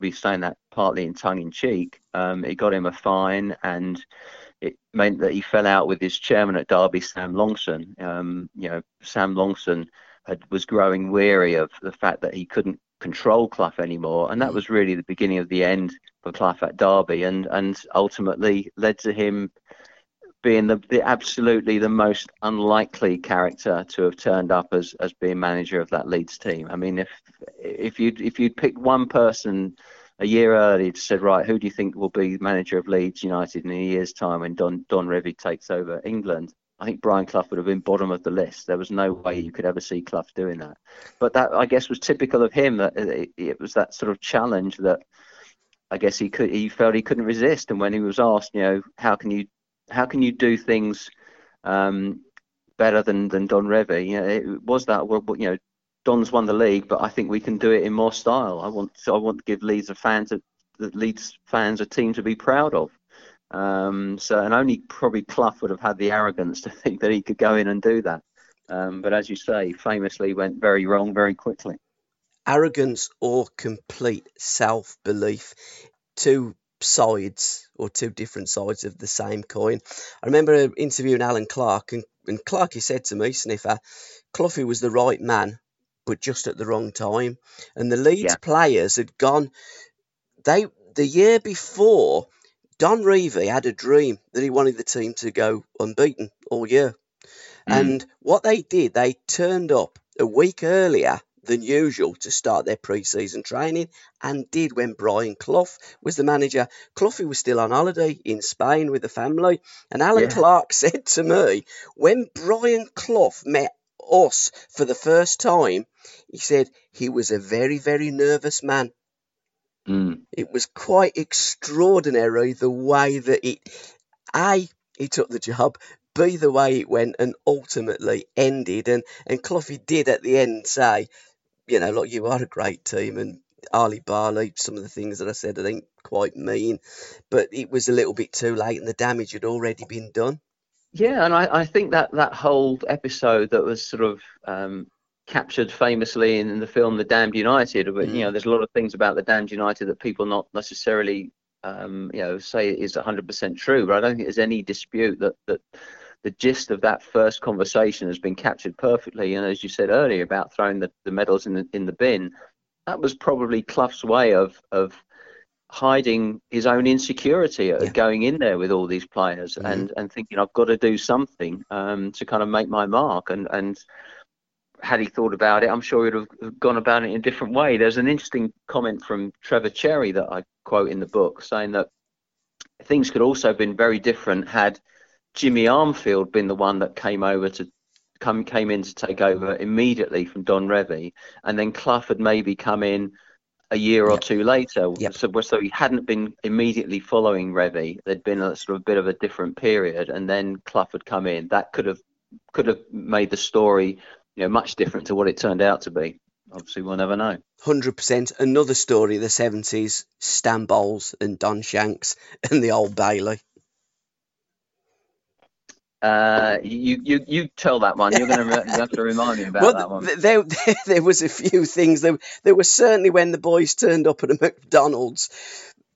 Be saying that partly in tongue in cheek. Um, it got him a fine and it meant that he fell out with his chairman at Derby, Sam Longson. Um, you know, Sam Longson had, was growing weary of the fact that he couldn't control Clough anymore, and that was really the beginning of the end for Clough at Derby, and and ultimately led to him being the, the absolutely the most unlikely character to have turned up as as being manager of that Leeds team. I mean, if if you if you'd picked one person a year earlier to said, right, who do you think will be manager of Leeds United in a year's time when Don Don Revie takes over England? I think Brian Clough would have been bottom of the list. There was no way you could ever see Clough doing that. But that, I guess, was typical of him. That uh, it, it was that sort of challenge that I guess he could, he felt he couldn't resist. And when he was asked, you know, how can you, how can you do things um, better than than Don Revie? You know, it was that. Well, you know, Don's won the league, but I think we can do it in more style. I want, I want to give Leeds a fans, a, Leeds fans a team to be proud of. Um, so, and only probably Clough would have had the arrogance to think that he could go in and do that. Um, but as you say, famously went very wrong very quickly. Arrogance or complete self belief, two sides or two different sides of the same coin. I remember interviewing Allan Clarke, and, and he said to me, Sniffer, Cloughie was the right man, but just at the wrong time. And the Leeds yeah. players had gone, they the year before Don Revie had a dream that he wanted the team to go unbeaten all year. Mm. And what they did, they turned up a week earlier than usual to start their pre-season training and did when Brian Clough was the manager. Cloughie was still on holiday in Spain with the family. And Allan yeah. Clarke said to me, when Brian Clough met us for the first time, he said he was a very, very nervous man. Mm. It was quite extraordinary the way that it, A, he took the job, be the way it went and ultimately ended. And, and Cloughie did at the end say, you know, look, you are a great team. And Ali Barley, some of the things that I said, I think quite mean, but it was a little bit too late and the damage had already been done. Yeah, and I, I think that that whole episode that was sort of um, captured famously in, in, the film The Damned United. But mm. you know, mm. there's a lot of things about The Damned United that people not necessarily um, you know say is 100% true. But I don't think there's any dispute that that the gist of that first conversation has been captured perfectly. And as you said earlier about throwing the, the medals in the in the bin, that was probably Clough's way of of hiding his own insecurity yeah. going in there with all these players mm and and thinking I've got to do something um, to kind of make my mark and and had he thought about it, I'm sure he'd have gone about it in a different way. There's an interesting comment from Trevor Cherry that I quote in the book saying that things could also have been very different had Jimmy Armfield been the one that came over to come came in to take over immediately from Don Revie, and then Clough had maybe come in a year or yep. two later. Yep. So, so he hadn't been immediately following Revie. There'd been a sort of a bit of a different period, and then Clough had come in. That could have could have made the story you know, much different to what it turned out to be. Obviously, we'll never know. Hundred percent. Another story of the seventies: Stan Bowles and Don Shanks and the Old Bailey. Uh, you, you you tell that one. You're going to have to remind me about well, that one. There, there, there was a few things. There, there was certainly when the boys turned up at a McDonald's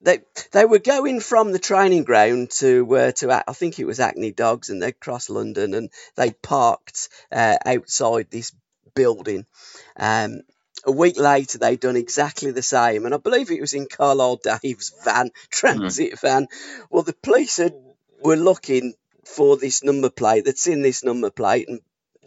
they they were going from the training ground to uh, to I think it was Hackney Dogs, and they'd crossed London, and they parked uh, outside this building. Um, a week later, they'd done exactly the same, and I believe it was in Carlisle Dave's van, transit mm. van. Well, the police had, were looking for this number plate that's in this number plate, and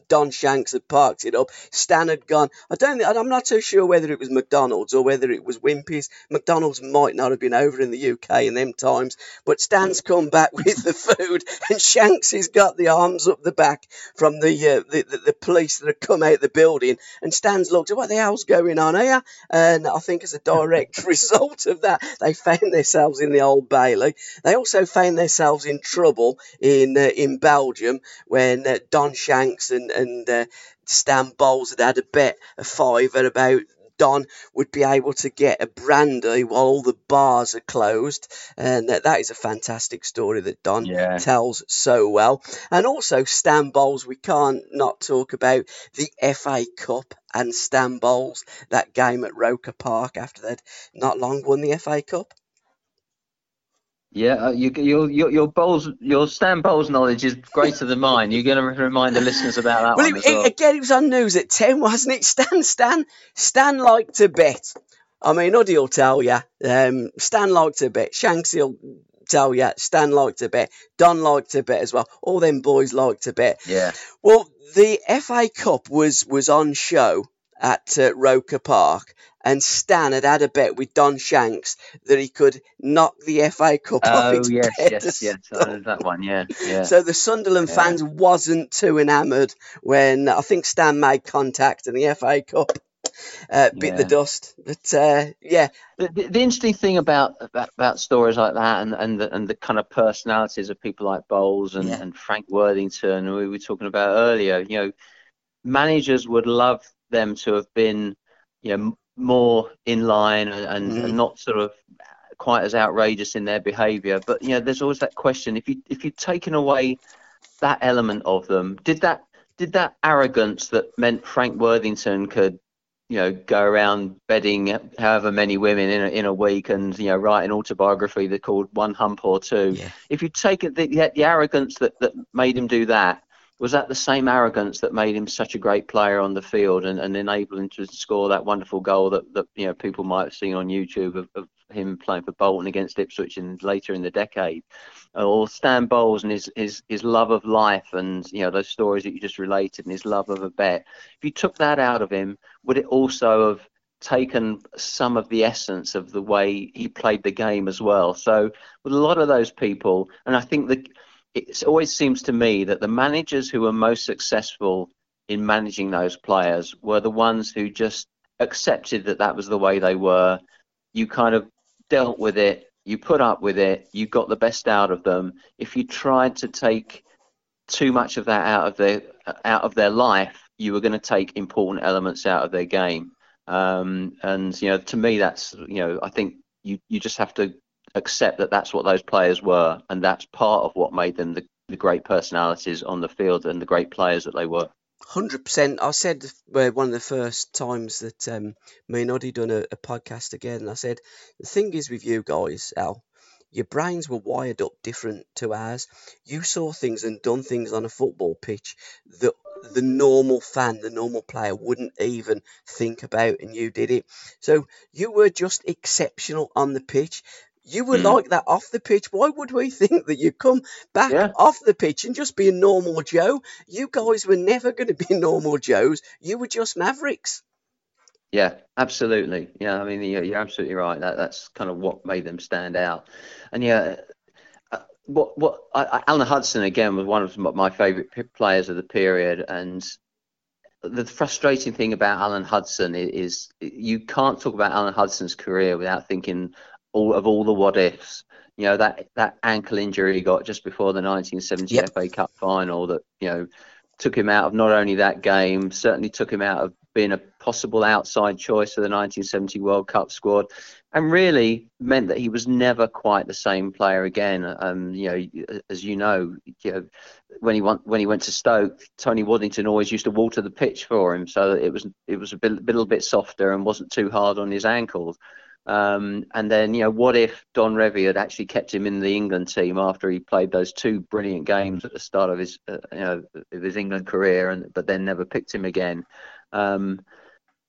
Don Shanks had parked it up. Stan had gone. I don't. I'm not so sure whether it was McDonald's or whether it was Wimpy's. McDonald's might not have been over in the UK in them times, but Stan's come back with the food, and Shanks has got the arms up the back from the uh, the, the, the, police that have come out of the building, and Stan's looked at what the hell's going on here, and I think as a direct result of that, they found themselves in the Old Bailey. They also found themselves in trouble in uh, in Belgium when uh, Don Shanks and and uh, Stan Bowles had had a bet, a fiver about Don would be able to get a brandy while all the bars are closed. And that, that is a fantastic story that Don yeah. tells so well. And also, Stan Bowles, we can't not talk about the FA Cup and Stan Bowles, that game at Roker Park after they'd not long won the FA Cup. Yeah, uh, you, your, your your Bowles, your Stan Bowles knowledge is greater than mine. You're going to remind the listeners about that well, one. It, well. Again, it was on news at ten, wasn't it? Stan, Stan, Stan liked to bet. I mean, Huddy will tell you. Um, Stan liked to bet. Shanksy will tell you. Stan liked to bet. Don liked to bet as well. All them boys liked to bet. Yeah. Well, the FA Cup was was on show at uh, Roker Park, and Stan had had a bet with Don Shanks that he could knock the FA Cup oh, off its yes, yes, yes, that one, yeah, yeah. So the Sunderland yeah. fans wasn't too enamoured when I think Stan made contact and the FA Cup uh, bit yeah. the dust. But uh, yeah, the, the, the, interesting thing about, about, about stories like that and and the, and the kind of personalities of people like Bowles and, yeah. and Frank Worthington, who we were talking about earlier, you know, managers would love them to have been, you know, more in line and, and, mm. and not sort of quite as outrageous in their behaviour. But you know, there's always that question: if you if you'd taken away that element of them, did that did that arrogance that meant Frank Worthington could, you know, go around bedding however many women in a, in a week and you know write an autobiography that called One Hump or Two? Yeah. If you take it, the, the arrogance that that made him do that, was that the same arrogance that made him such a great player on the field and, and enabled him to score that wonderful goal that, that you know people might have seen on YouTube of, of him playing for Bolton against Ipswich in, later in the decade, or Stan Bowles and his, his his love of life and you know those stories that you just related and his love of a bet. If you took that out of him, would it also have taken some of the essence of the way he played the game as well? So with a lot of those people, and I think that it always seems to me that the managers who were most successful in managing those players were the ones who just accepted that that was the way they were. You kind of dealt with it, you put up with it, you got the best out of them. If you tried to take too much of that out of their out of their life, you were going to take important elements out of their game. Um, and you know, to me, that's you know, I think you you just have to accept that that's what those players were, and that's part of what made them the, the great personalities on the field and the great players that they were. Hundred percent. I said uh, one of the first times that um, me and Oddie done a, a podcast again. I said the thing is with you guys, Al, your brains were wired up different to ours. You saw things and done things on a football pitch that the normal fan, the normal player wouldn't even think about, and you did it. So you were just exceptional on the pitch. You were mm. like that off the pitch. Why would we think that you come back yeah. off the pitch and just be a normal Joe? You guys were never going to be normal Joes. You were just Mavericks. Yeah, absolutely. Yeah, I mean, you're, you're absolutely right. That, that's kind of what made them stand out. And yeah, uh, what what I, Alan Hudson again was one of my favourite players of the period, and the frustrating thing about Alan Hudson is, is, you can't talk about Alan Hudson's career without thinking all of all the what ifs. You know that that ankle injury he got just before the 1970 yep. FA Cup final that you know took him out of not only that game, certainly took him out of being a possible outside choice for the 1970 World Cup squad, and really meant that he was never quite the same player again. Um, you know, as you know, you know, when he went when he went to Stoke, Tony Waddington always used to water the pitch for him, so that it was it was a bit, little bit softer and wasn't too hard on his ankles. Um, and then, you know, what if Don Revie had actually kept him in the England team after he played those two brilliant games at the start of his, uh, you know, of his England career, and but then never picked him again. Um,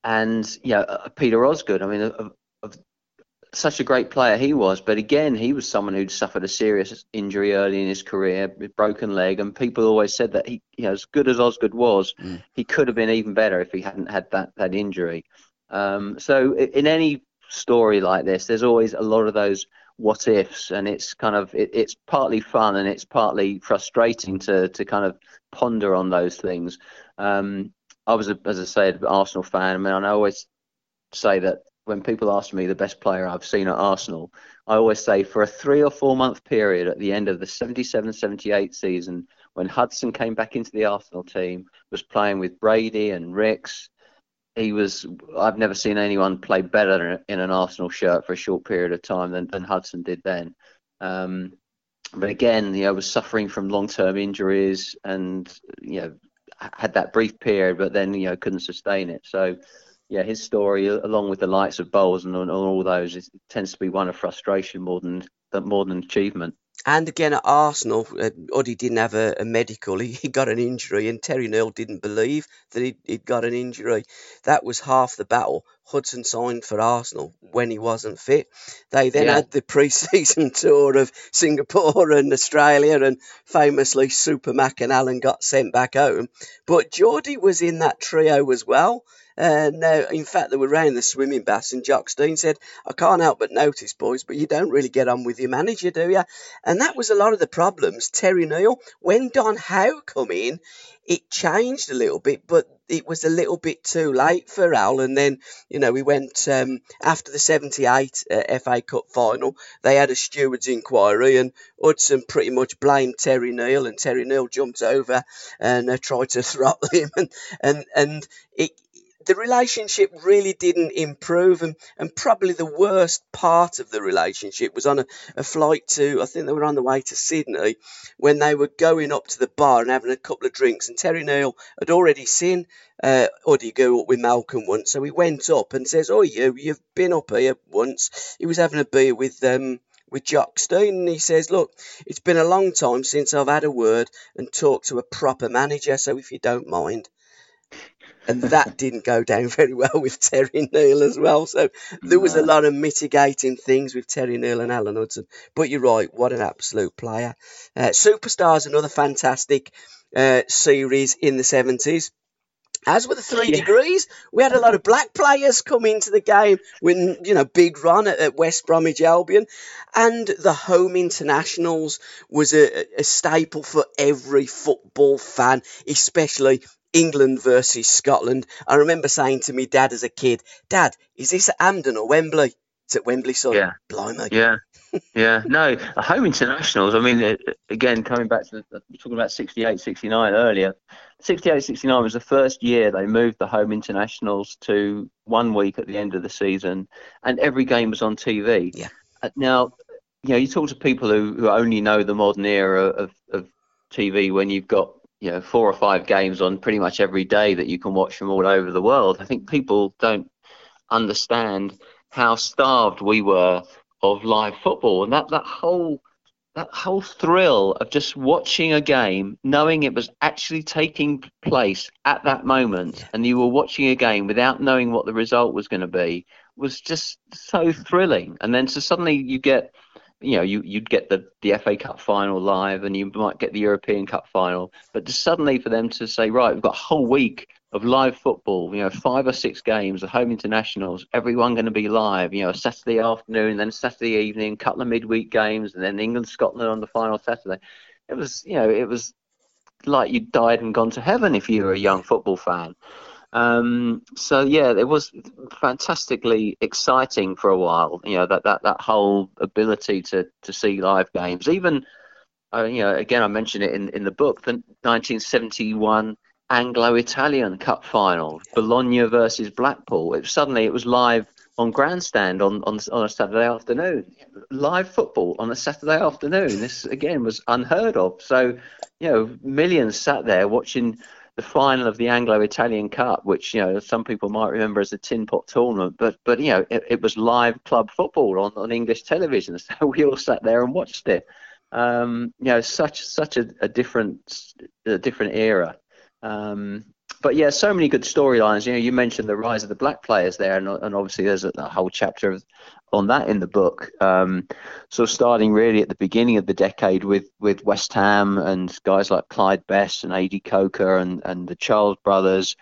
and you know, uh, Peter Osgood. I mean, of, of such a great player he was, but again, he was someone who'd suffered a serious injury early in his career, broken leg, and people always said that he, you know, as good as Osgood was, mm. he could have been even better if he hadn't had that that injury. Um, so in any story like this, there's always a lot of those what ifs, and it's kind of it, it's partly fun and it's partly frustrating to to kind of ponder on those things. Um, I was, a, as I said, Arsenal fan. I mean, I always say that when people ask me the best player I've seen at Arsenal, I always say for a three or four month period at the end of the 77 78 season, when Hudson came back into the Arsenal team, was playing with Brady and Rix. He was, I've never seen anyone play better in an Arsenal shirt for a short period of time than, than Hudson did then. Um, but again, you know, was suffering from long term injuries and, you know, had that brief period, but then, you know, couldn't sustain it. So, yeah, his story, along with the likes of Bowles and, all those, tends to be one of frustration more than more than achievement. And again at Arsenal, uh, Huddy didn't have a, a medical. He, he, got an injury, and Terry Neill didn't believe that he'd, he'd, got an injury. That was half the battle. Hudson signed for Arsenal when he wasn't fit. They then yeah. had the pre season tour of Singapore and Australia, and famously, Super Mac and Alan got sent back home. But Geordie was in that trio as well. Uh, in fact, they were around the swimming baths, and Jock Stein said, I can't help but notice, boys, but you don't really get on with your manager, do you? And that was a lot of the problems. Terry Neill, when Don Howe come in, it changed a little bit, but it was a little bit too late for Al. And then, you know, we went um, after the 78 uh, FA Cup final, they had a steward's inquiry, and Hudson pretty much blamed Terry Neill, and Terry Neill jumped over and uh, tried to throttle him. And, and, and it, the relationship really didn't improve and, and probably the worst part of the relationship was on a, a flight to I think they were on the way to Sydney when they were going up to the bar and having a couple of drinks and Terry Neill had already seen uh, go up with Malcolm once so he went up and says oh you you've been up here once. He was having a beer with um with Jock Stein and he says, Look, it's been a long time since I've had a word and talked to a proper manager, so if you don't mind, and that didn't go down very well with Terry Neill as well. So there was a lot of mitigating things with Terry Neill and Alan Hudson. But you're right, what an absolute player. Uh, Superstars, another fantastic uh, series in the 70s. As with the three yeah. degrees, we had a lot of black players come into the game when, you know, big run at, at West Bromwich Albion. And the home internationals was a, a staple for every football fan, especially England versus Scotland. I remember saying to me dad as a kid, Dad, is this at Hampden or Wembley? It's at Wembley, son. Yeah. Blimey. Yeah. yeah, no, home internationals. I mean, uh, again, coming back to the, talking about 68, 69 earlier. 68, 69 was the first year they moved the home internationals to one week at the end of the season, and every game was on TV. Yeah. Uh, now, you know, you talk to people who, who only know the modern era of, of TV when you've got you know four or five games on pretty much every day that you can watch from all over the world. I think people don't understand how starved we were of live football, and that that whole that whole thrill of just watching a game, knowing it was actually taking place at that moment, and you were watching a game without knowing what the result was going to be, was just so thrilling. And then so suddenly you get you know, you, you'd get the, the FA Cup final live and you might get the European Cup final. But suddenly for them to say, right, we've got a whole week of live football, you know, five or six games, the home internationals, everyone going to be live, you know, Saturday afternoon, then Saturday evening, couple of midweek games, and then England, Scotland on the final Saturday. It was, you know, it was like you'd died and gone to heaven if you were a young football fan. Um, so yeah, it was fantastically exciting for a while. You know that that that whole ability to to see live games. Even uh, you know, again, I mentioned it in in the book, the 1971 Anglo-Italian Cup final, Bologna versus Blackpool. It suddenly it was live on grandstand on, on on a Saturday afternoon. Live football on a Saturday afternoon. This again was unheard of. So, you know, millions sat there watching the final of the Anglo-Italian Cup, which you know some people might remember as a tin pot tournament, but but you know it, it was live club football on, on English television, so we all sat there and watched it. Um, you know, such such a, a different a different era. Um, but yeah, so many good storylines. You know, you mentioned the rise of the black players there, and, and obviously there's a, a whole chapter of, on that in the book. Um, so starting really at the beginning of the decade with with West Ham and guys like Clyde Best and Ade Coker and and the Charles brothers,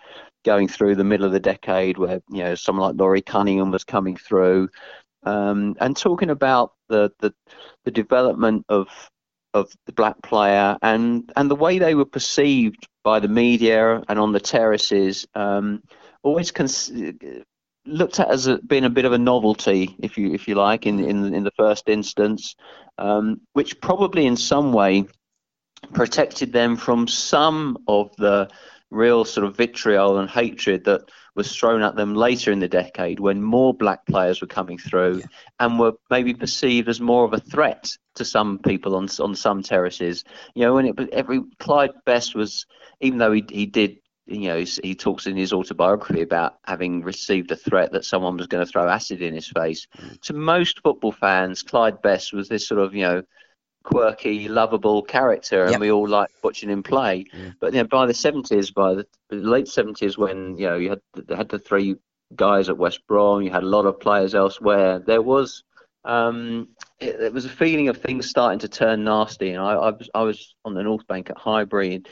going through the middle of the decade where you know someone like Laurie Cunningham was coming through, um, and talking about the, the the development of of the black player and and the way they were perceived by the media and on the terraces. Um, always cons- looked at as a, being a bit of a novelty, if you if you like, in in, in the first instance, um, which probably in some way protected them from some of the real sort of vitriol and hatred that was thrown at them later in the decade when more black players were coming through yeah. and were maybe perceived as more of a threat to some people on on some terraces. You know, when it every Clyde Best was, even though he he did. You know, he talks in his autobiography about having received a threat that someone was going to throw acid in his face. Mm. To most football fans, Clyde Best was this sort of, you know, quirky, lovable character, and yep. we all liked watching him play. Yeah. But you know, by the seventies, by the late seventies, when you know you had the, had the three guys at West Brom, you had a lot of players elsewhere. There was um, it, it, was a feeling of things starting to turn nasty, and I, I was I was on the North Bank at Highbury in,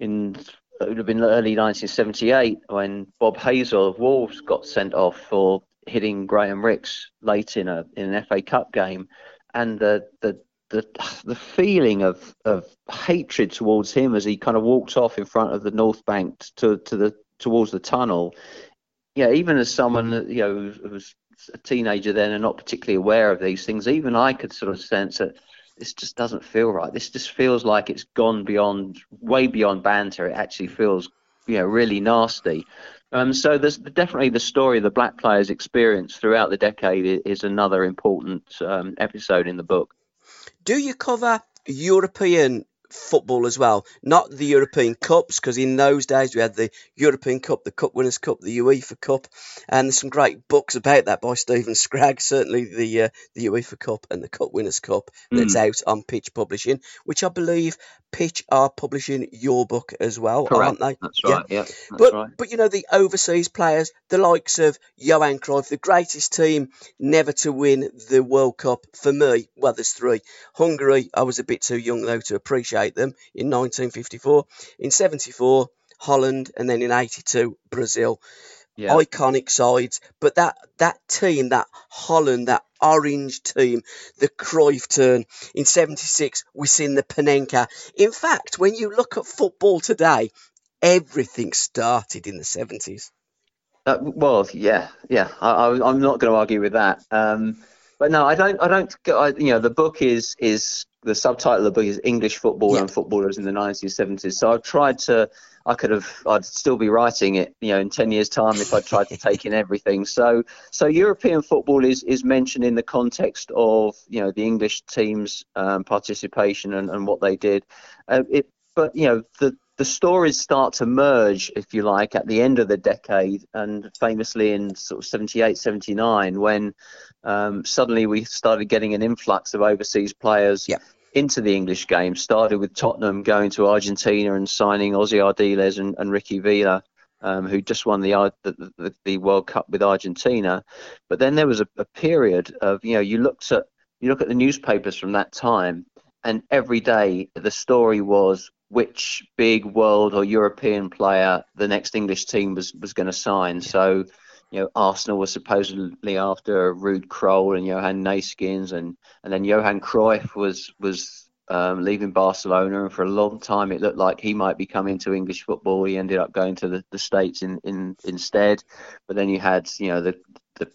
in it would have been early 1978 when Bob Hazell of Wolves got sent off for hitting Graham Rix late in a in an FA Cup game, and the the the the feeling of of hatred towards him as he kind of walked off in front of the North Bank to to the towards the tunnel. Yeah, even as someone you know who was a teenager then and not particularly aware of these things, even I could sort of sense that this just doesn't feel right. This just feels like it's gone beyond, way beyond banter. It actually feels, you know, really nasty. Um, so there's definitely the story of the black players' experience throughout the decade is another important um, episode in the book. Do you cover European football as well, not the European Cups, because in those days we had the European Cup, the Cup Winners' Cup, the UEFA Cup, and there's some great books about that by Stephen Scragg, Certainly the uh, the UEFA Cup and the Cup Winners' Cup that's mm. out on Pitch Publishing, which I believe Pitch are publishing your book as well, Correct. aren't they? That's right. Yeah. That's but right. but you know the overseas players, the likes of Johan Cruyff, the greatest team never to win the World Cup for me. Well, there's three. Hungary, I was a bit too young though to appreciate them in 1954. In 74, Holland, and then in 82, Brazil. Yeah. Iconic sides, but that that team, that Holland, that orange team, the Cruyff turn. In 76, we've seen the Panenka. In fact, when you look at football today, everything started in the 70s. Uh, well, yeah, yeah. I, am not going to argue with that. Um, but no, I don't. I don't. I, you know, the book is is the subtitle of the book is English football yeah. and footballers in the 1970s. So I've tried to I could have, I'd still be writing it, you know, in 10 years' time if I tried to take in everything. So, so European football is, is mentioned in the context of, you know, the English team's um, participation and, and what they did. Uh, it, but, you know, the, the stories start to merge, if you like, at the end of the decade, and famously in sort of 78, 79, when um, suddenly we started getting an influx of overseas players into the English game. Started with Tottenham going to Argentina and signing Ossie Ardiles and, and Ricky Villa, um, who just won the, the, the, the World Cup with Argentina. But then there was a, a period of you know you looked at you look at the newspapers from that time, and every day the story was which big world or European player the next English team was was going to sign. So you know, Arsenal was supposedly after Ruud Krol and Johan Neeskens, and and then Johan Cruyff was was um, leaving Barcelona, and for a long time it looked like he might be coming to English football. He ended up going to the, the States in, in instead. But then you had you know the the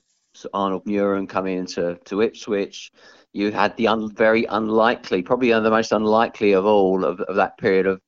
Arnold Mühren coming into to Ipswich. You had the un, very unlikely, probably the most unlikely of all of, of that period of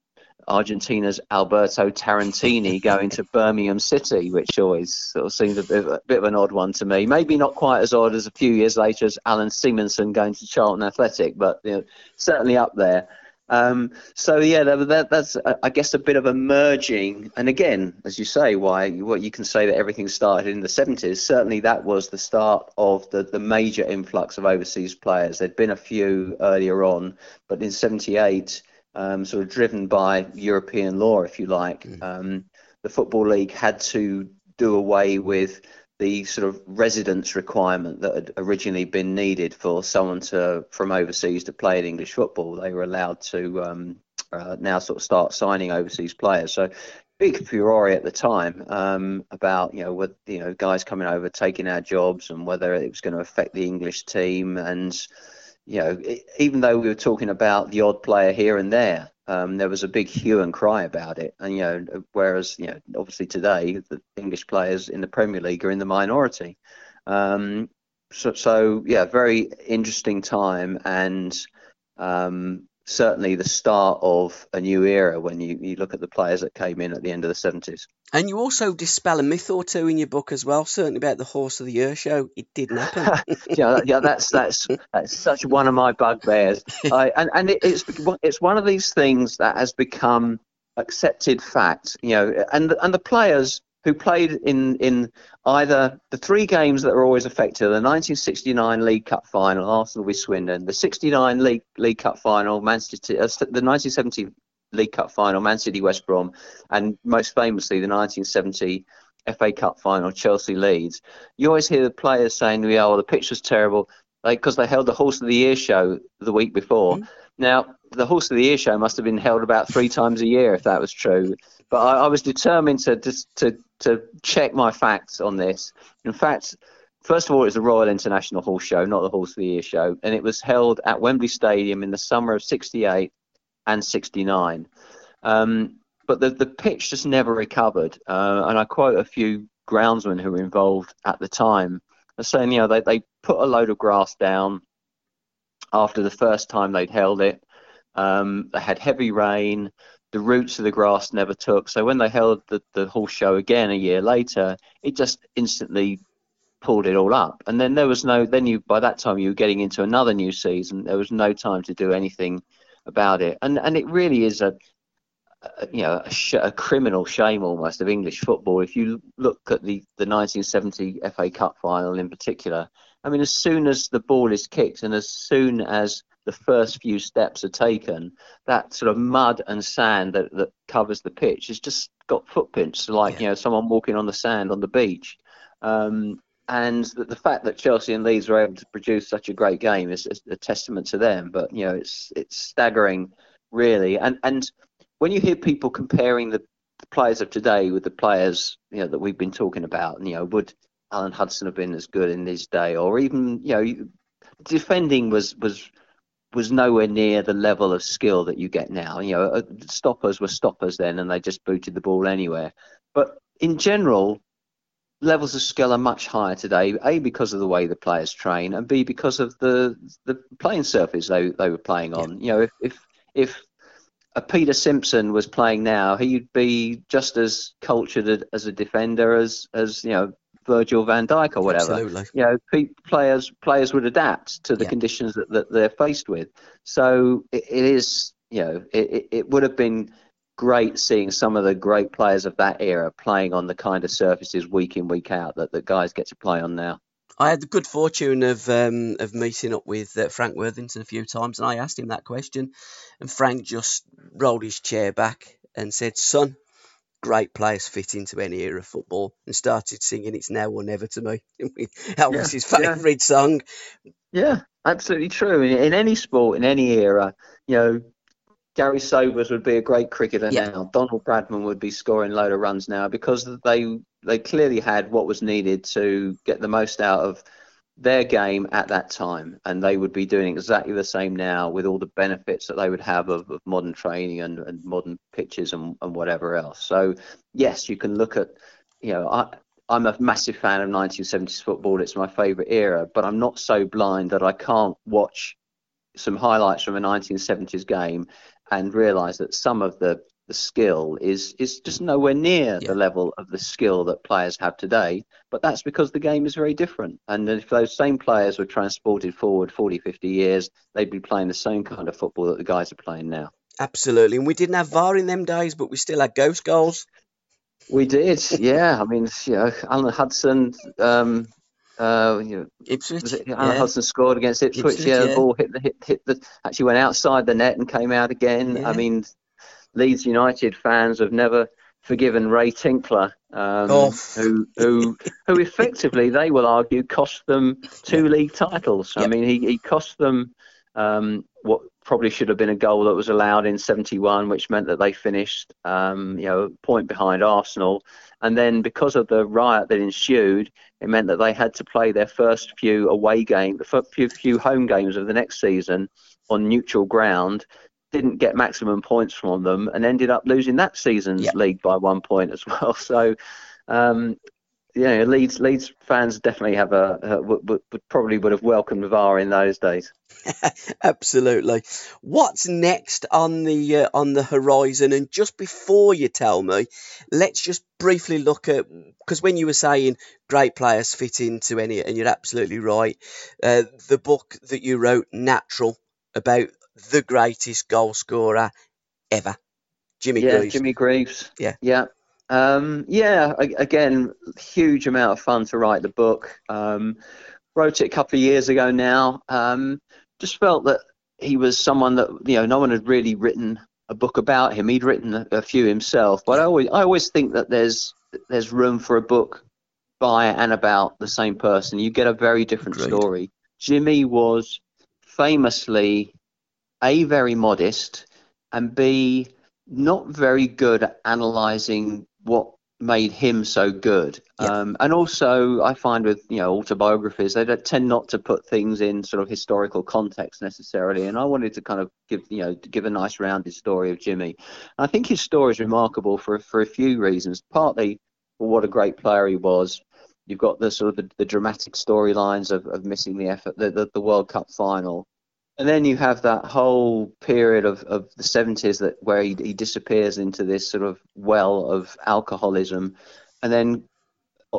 Argentina's Alberto Tarantini going to Birmingham City, which always sort of seemed a bit, a bit, of an odd one to me. Maybe not quite as odd as a few years later as Allan Simonsen going to Charlton Athletic, but you know, certainly up there. Um, so yeah, that, that's I guess a bit of a merging. And again, as you say, why what you can say that everything started in the 70s. Certainly, that was the start of the the major influx of overseas players. There'd been a few earlier on, but in '78 um, sort of driven by European law, if you like. Mm. Um, the Football League had to do away with the sort of residence requirement that had originally been needed for someone to from overseas to play in English football. They were allowed to um, uh, now sort of start signing overseas players. So big furore at the time um, about you know what you know guys coming over taking our jobs and whether it was going to affect the English team and you know even though we were talking about the odd player here and there um, there was a big hue and cry about it. And you know whereas you know obviously today the English players in the Premier League are in the minority. Um, so, so yeah very interesting time and um, certainly the start of a new era when you, you look at the players that came in at the end of the 70s. And you also dispel a myth or two in your book as well, certainly about the Horse of the Year show. It didn't happen. yeah, yeah, that's that's that's such one of my bugbears. I, and and it, it's it's one of these things that has become accepted fact. You know, and and the players who played in, in either the three games that were always affected the 1969 League Cup final, Arsenal with Swindon, the 69 League, League Cup final, Man City, uh, the 1970 League Cup final, Man City West Brom, and most famously the 1970 FA Cup final, Chelsea Leeds. You always hear the players saying, "Yeah, well, the pitch was terrible," because like, they held the Horse of the Year show the week before. Mm-hmm. Now, the Horse of the Year show must have been held about three times a year if that was true. But I, I was determined to just to to check my facts on this. In fact, first of all, it was the Royal International Horse Show, not the Horse of the Year show, and it was held at Wembley Stadium in the summer of '68 and '69. Um, but the, the pitch just never recovered. Uh, and I quote a few groundsmen who were involved at the time saying, you know, they, they put a load of grass down after the first time they'd held it. Um, they had heavy rain the roots of the grass never took. So when they held the, the horse show again a year later, it just instantly pulled it all up. And then there was no, then you, by that time you were getting into another new season. There was no time to do anything about it. And, and it really is a, a you know, a, sh- a, criminal shame almost of English football. If you look at the, the 1970 FA Cup final in particular, I mean, as soon as the ball is kicked and as soon as the first few steps are taken, that sort of mud and sand that, that covers the pitch has just got footprints, like yeah. you know someone walking on the sand on the beach. Um, and the, the, fact that Chelsea and Leeds were able to produce such a great game is, is, a testament to them. But you know, it's it's staggering, really. And and when you hear people comparing the, the players of today with the players you know that we've been talking about, you know, would Alan Hudson have been as good in his day, or even you know, defending was was was nowhere near the level of skill that you get now. You know, uh, stoppers were stoppers then, and they just booted the ball anywhere. But in general, levels of skill are much higher today. A because of the way the players train, and B because of the the playing surface they they were playing on. You know, if if if a Peter Simpson was playing now, he'd be just as cultured as a defender as as you know Virgil van Dijk or whatever. Absolutely. You know, players players would adapt to the yeah. conditions that, that they're faced with. So it, it is, you know, it, it would have been great seeing some of the great players of that era playing on the kind of surfaces week in week out that the guys get to play on now. I had the good fortune of um, of meeting up with uh, Frank Worthington a few times, and I asked him that question, and Frank just rolled his chair back and said, "Son, great players fit into any era of football and started singing It's Now or Never to me. that was yeah, his favourite yeah. song. Yeah, absolutely true. In, in, any sport, in any era, you know, Garry Sobers would be a great cricketer yeah. now. Donald Bradman would be scoring a load of runs now because they they clearly had what was needed to get the most out of their game at that time, and they would be doing exactly the same now with all the benefits that they would have of, of modern training and, and modern pitches and, and, whatever else. So, yes, you can look at, you know, I, I'm a massive fan of 1970s football. It's my favourite era, but I'm not so blind that I can't watch some highlights from a 1970s game and realise that some of the the skill is is just nowhere near yeah. the level of the skill that players have today. But that's because the game is very different. And if those same players were transported forward 40, 50 years, they'd be playing the same kind of football that the guys are playing now. Absolutely. And we didn't have VAR in them days, but we still had ghost goals. We did, yeah. I mean, you know, Alan Hudson, um, uh, you know, Ipswich. Alan yeah. Hudson scored against Ipswich. Ipswich yeah, the ball hit the hit, hit the actually went outside the net and came out again. Yeah. I mean, Leeds United fans have never forgiven Ray Tinkler, um, oh. who who who effectively they will argue cost them two league titles. Yep. I mean, he, he cost them um, what probably should have been a goal that was allowed in 71, which meant that they finished, um, you know, point behind Arsenal. And then because of the riot that ensued, it meant that they had to play their first few away games, the few, few home games of the next season on neutral ground. Didn't get maximum points from them and ended up losing that season's yep. league by one point as well. So um, yeah, Leeds Leeds fans definitely have a, a would, would, probably would have welcomed VAR in those days. Absolutely. What's next on the uh, on the horizon? And just before you tell me, let's just briefly look at because when you were saying great players fit into any, and you're absolutely right. Uh, the book that you wrote, Natural, about the greatest goal scorer ever, Jimmy yeah, Greaves. Jimmy Greaves. Yeah, yeah. Um, yeah, again, huge amount of fun to write the book. Um, wrote it a couple of years ago now. Um, just felt that he was someone that you know no one had really written a book about him. He'd written a, a few himself, but I always I always think that there's there's room for a book by and about the same person. You get a very different Great. story. Jimmy was famously a very modest and b not very good at analyzing what made him so good. Um, and also, I find with you know autobiographies, they tend not to put things in sort of historical context necessarily. And I wanted to kind of give you know give a nice rounded story of Jimmy. And I think his story is remarkable for for a few reasons. Partly for what a great player he was. You've got the sort of the, the dramatic storylines of, of missing the effort, the, the, the World Cup final, and then you have that whole period of, of the 70s that where he, he disappears into this sort of well of alcoholism and then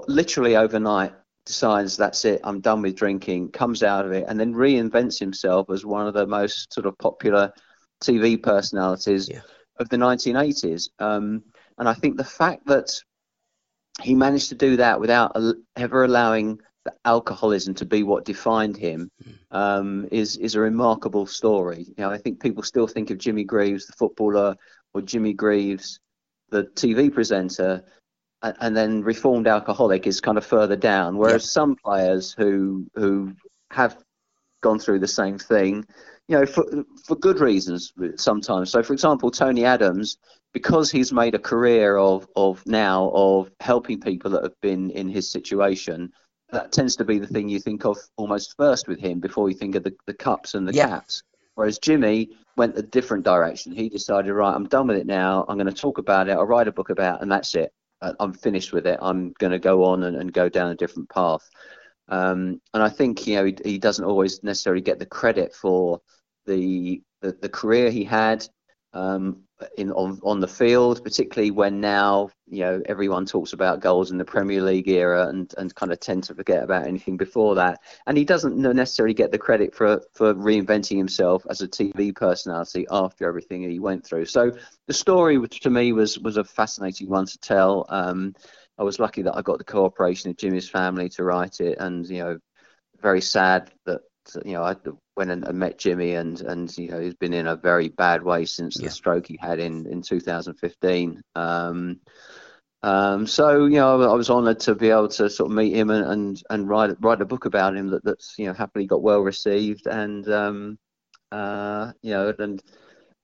literally overnight decides that's it i'm done with drinking comes out of it and then reinvents himself as one of the most sort of popular tv personalities yeah. of the 1980s um, and i think the fact that he managed to do that without ever allowing the alcoholism to be what defined him hmm. um, is is a remarkable story. You know, I think people still think of Jimmy Greaves, the footballer, or Jimmy Greaves, the TV presenter, and, and then reformed alcoholic is kind of further down. Whereas yeah. some players who who have gone through the same thing, you know, for for good reasons sometimes. So, for example, Tony Adams, because he's made a career of of now of helping people that have been in his situation that tends to be the thing you think of almost first with him before you think of the, the cups and the yeah. caps. Whereas Jimmy went a different direction. He decided, right, I'm done with it now. I'm going to talk about it. I'll write a book about it, and that's it. Uh, I'm finished with it. I'm going to go on and, and go down a different path. Um, and I think you know he, he, doesn't always necessarily get the credit for the the, the career he had. Um, in on, on the field, particularly when now you know everyone talks about goals in the Premier League era and, and kind of tend to forget about anything before that. And he doesn't necessarily get the credit for for reinventing himself as a TV personality after everything he went through. So the story, which to me was was a fascinating one to tell. Um, I was lucky that I got the cooperation of Jimmy's family to write it, and you know, very sad that you know I went and, and, met Jimmy, and and you know he's been in a very bad way since yeah. the stroke he had in in 2015. Um, um, so you know I was honoured to be able to sort of meet him and and, and write write a book about him that that's you know happily got well received, and um, uh, you know and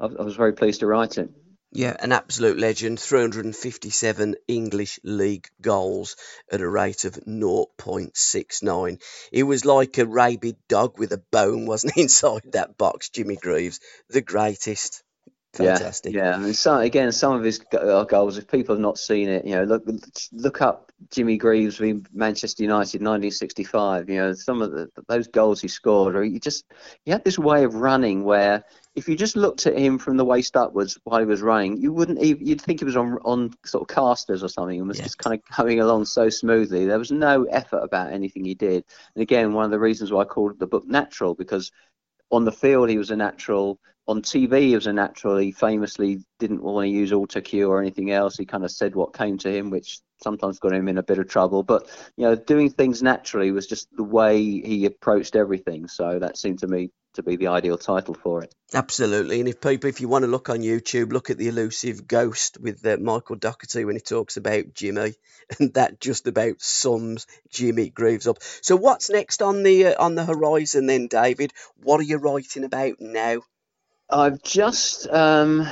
I, I was very pleased to write it. Yeah, an absolute legend. 357 English League goals at a rate of 0.69. He was like a rabid dog with a bone, wasn't he, inside that box, Jimmy Greaves? The greatest. Fantastic. Yeah, yeah. And so, again, some of his uh, goals, if people have not seen it, you know, look look up Jimmy Greaves v Manchester United 1965. You know, some of the, those goals he scored, or he just he had this way of running where if you just looked at him from the waist upwards while he was running, you wouldn't even you'd think he was on on sort of casters or something and was yeah. just kind of coming along so smoothly. There was no effort about anything he did. And again, one of the reasons why I called the book natural because on the field he was a natural. On TV he was a natural. He famously didn't want to use autocue or anything else. He kind of said what came to him, which sometimes got him in a bit of trouble. But you know, doing things naturally was just the way he approached everything. So that seemed to me to be the ideal title for it. Absolutely, and if people, if you want to look on YouTube, look at the elusive ghost with uh, Michael Doherty when he talks about Jimmy, and that just about sums Jimmy Greaves up. So, what's next on the uh, on the horizon then, David? What are you writing about now? I've just um,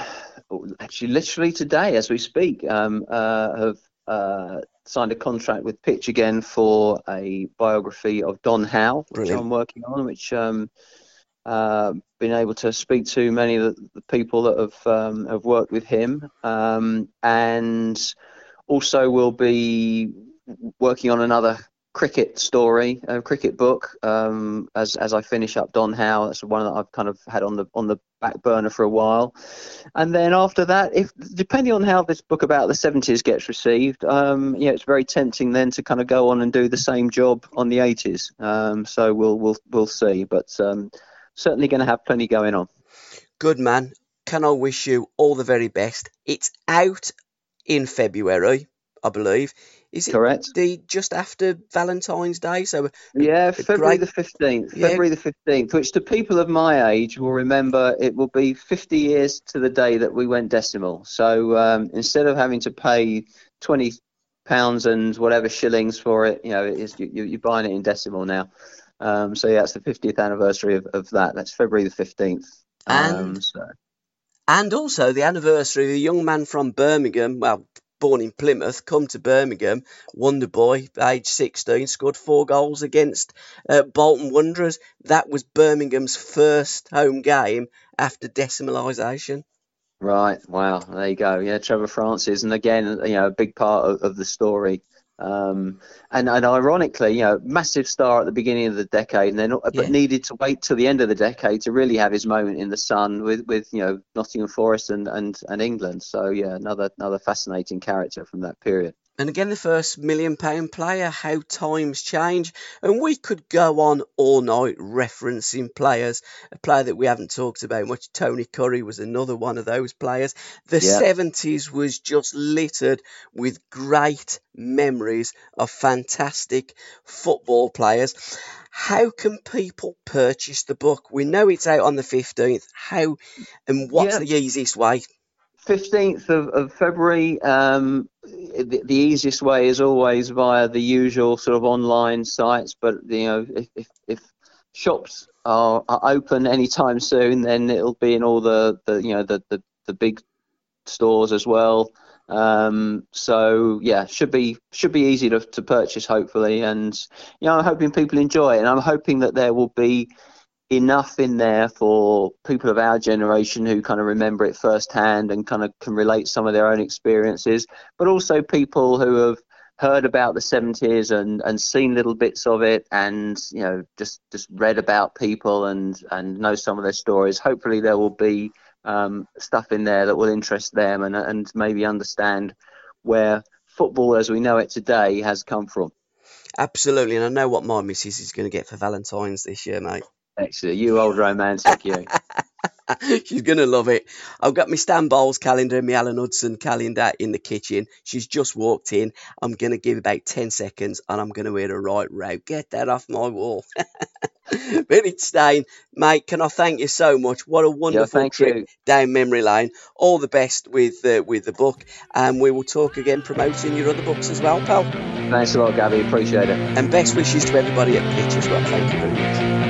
actually, literally today, as we speak, um, uh, have uh, signed a contract with Pitch again for a biography of Don Howe, which Brilliant. I'm working on, which um, uh, been able to speak to many of the, people that have um, have worked with him, um, and also will be working on another cricket story, a cricket book. Um, as as I finish up Don Howe, that's one that I've kind of had on the on the back burner for a while. And then after that, if depending on how this book about the 70s gets received, um, yeah, it's very tempting then to kind of go on and do the same job on the 80s. Um, so we'll we'll we'll see, but um, certainly going to have plenty going on. Good man. Can I wish you all the very best? It's out in February, I believe. Is it correct? The just after Valentine's Day, so yeah, February great... the fifteenth. Yeah. February the fifteenth, which to people of my age will remember, it will be fifty years to the day that we went decimal. So um, instead of having to pay twenty pounds and whatever shillings for it, you know, it is, you, you're buying it in decimal now. Um, so yeah, it's the 50th anniversary of, of that. That's February the 15th. Um, and, so. and also the anniversary of a young man from Birmingham, well, born in Plymouth, come to Birmingham, wonder boy, age 16, scored four goals against uh, Bolton Wanderers. That was Birmingham's first home game after decimalisation. Right, wow, there you go. Yeah, Trevor Francis, and again, you know, a big part of, of the story. Um, and, and ironically, you know, massive star at the beginning of the decade, and then yeah. but needed to wait till the end of the decade to really have his moment in the sun with, with you know Nottingham Forest and, and, and England. So yeah, another another fascinating character from that period. And again, the first million pound player, how times change. And we could go on all night referencing players. A player that we haven't talked about much, Tony Currie, was another one of those players. The yeah. 70s was just littered with great memories of fantastic football players. How can people purchase the book? We know it's out on the 15th. How and what's yeah. the easiest way? 15th of, of February. Um, the, the, easiest way is always via the usual sort of online sites, but you know, if, if, if shops are, are, open anytime soon, then it'll be in all the, the you know the, the, the big stores as well. Um, so yeah, should be should be easy to, to purchase hopefully, and you know I'm hoping people enjoy it, and I'm hoping that there will be enough in there for people of our generation who kind of remember it firsthand and kind of can relate some of their own experiences, but also people who have heard about the 70s and, and seen little bits of it and you know just just read about people and and know some of their stories. Hopefully there will be um, stuff in there that will interest them and and maybe understand where football as we know it today has come from. Absolutely and i know what my missus is going to get for valentine's this year mate Excellent. You old romantic, you. She's going to love it. I've got my Stan Bowles calendar and my Alan Hudson calendar in the kitchen. She's just walked in. I'm going to give about 10 seconds and I'm going to hit a right row. Get that off my wall. Vinny Stein, mate, can I thank you so much? What a wonderful yeah, trip you. down memory lane. All the best with uh, with the book. And we will talk again promoting your other books as well, pal. Thanks a lot, Gabbie. Appreciate it. And best wishes to everybody at Pitch as well. Thank you very much.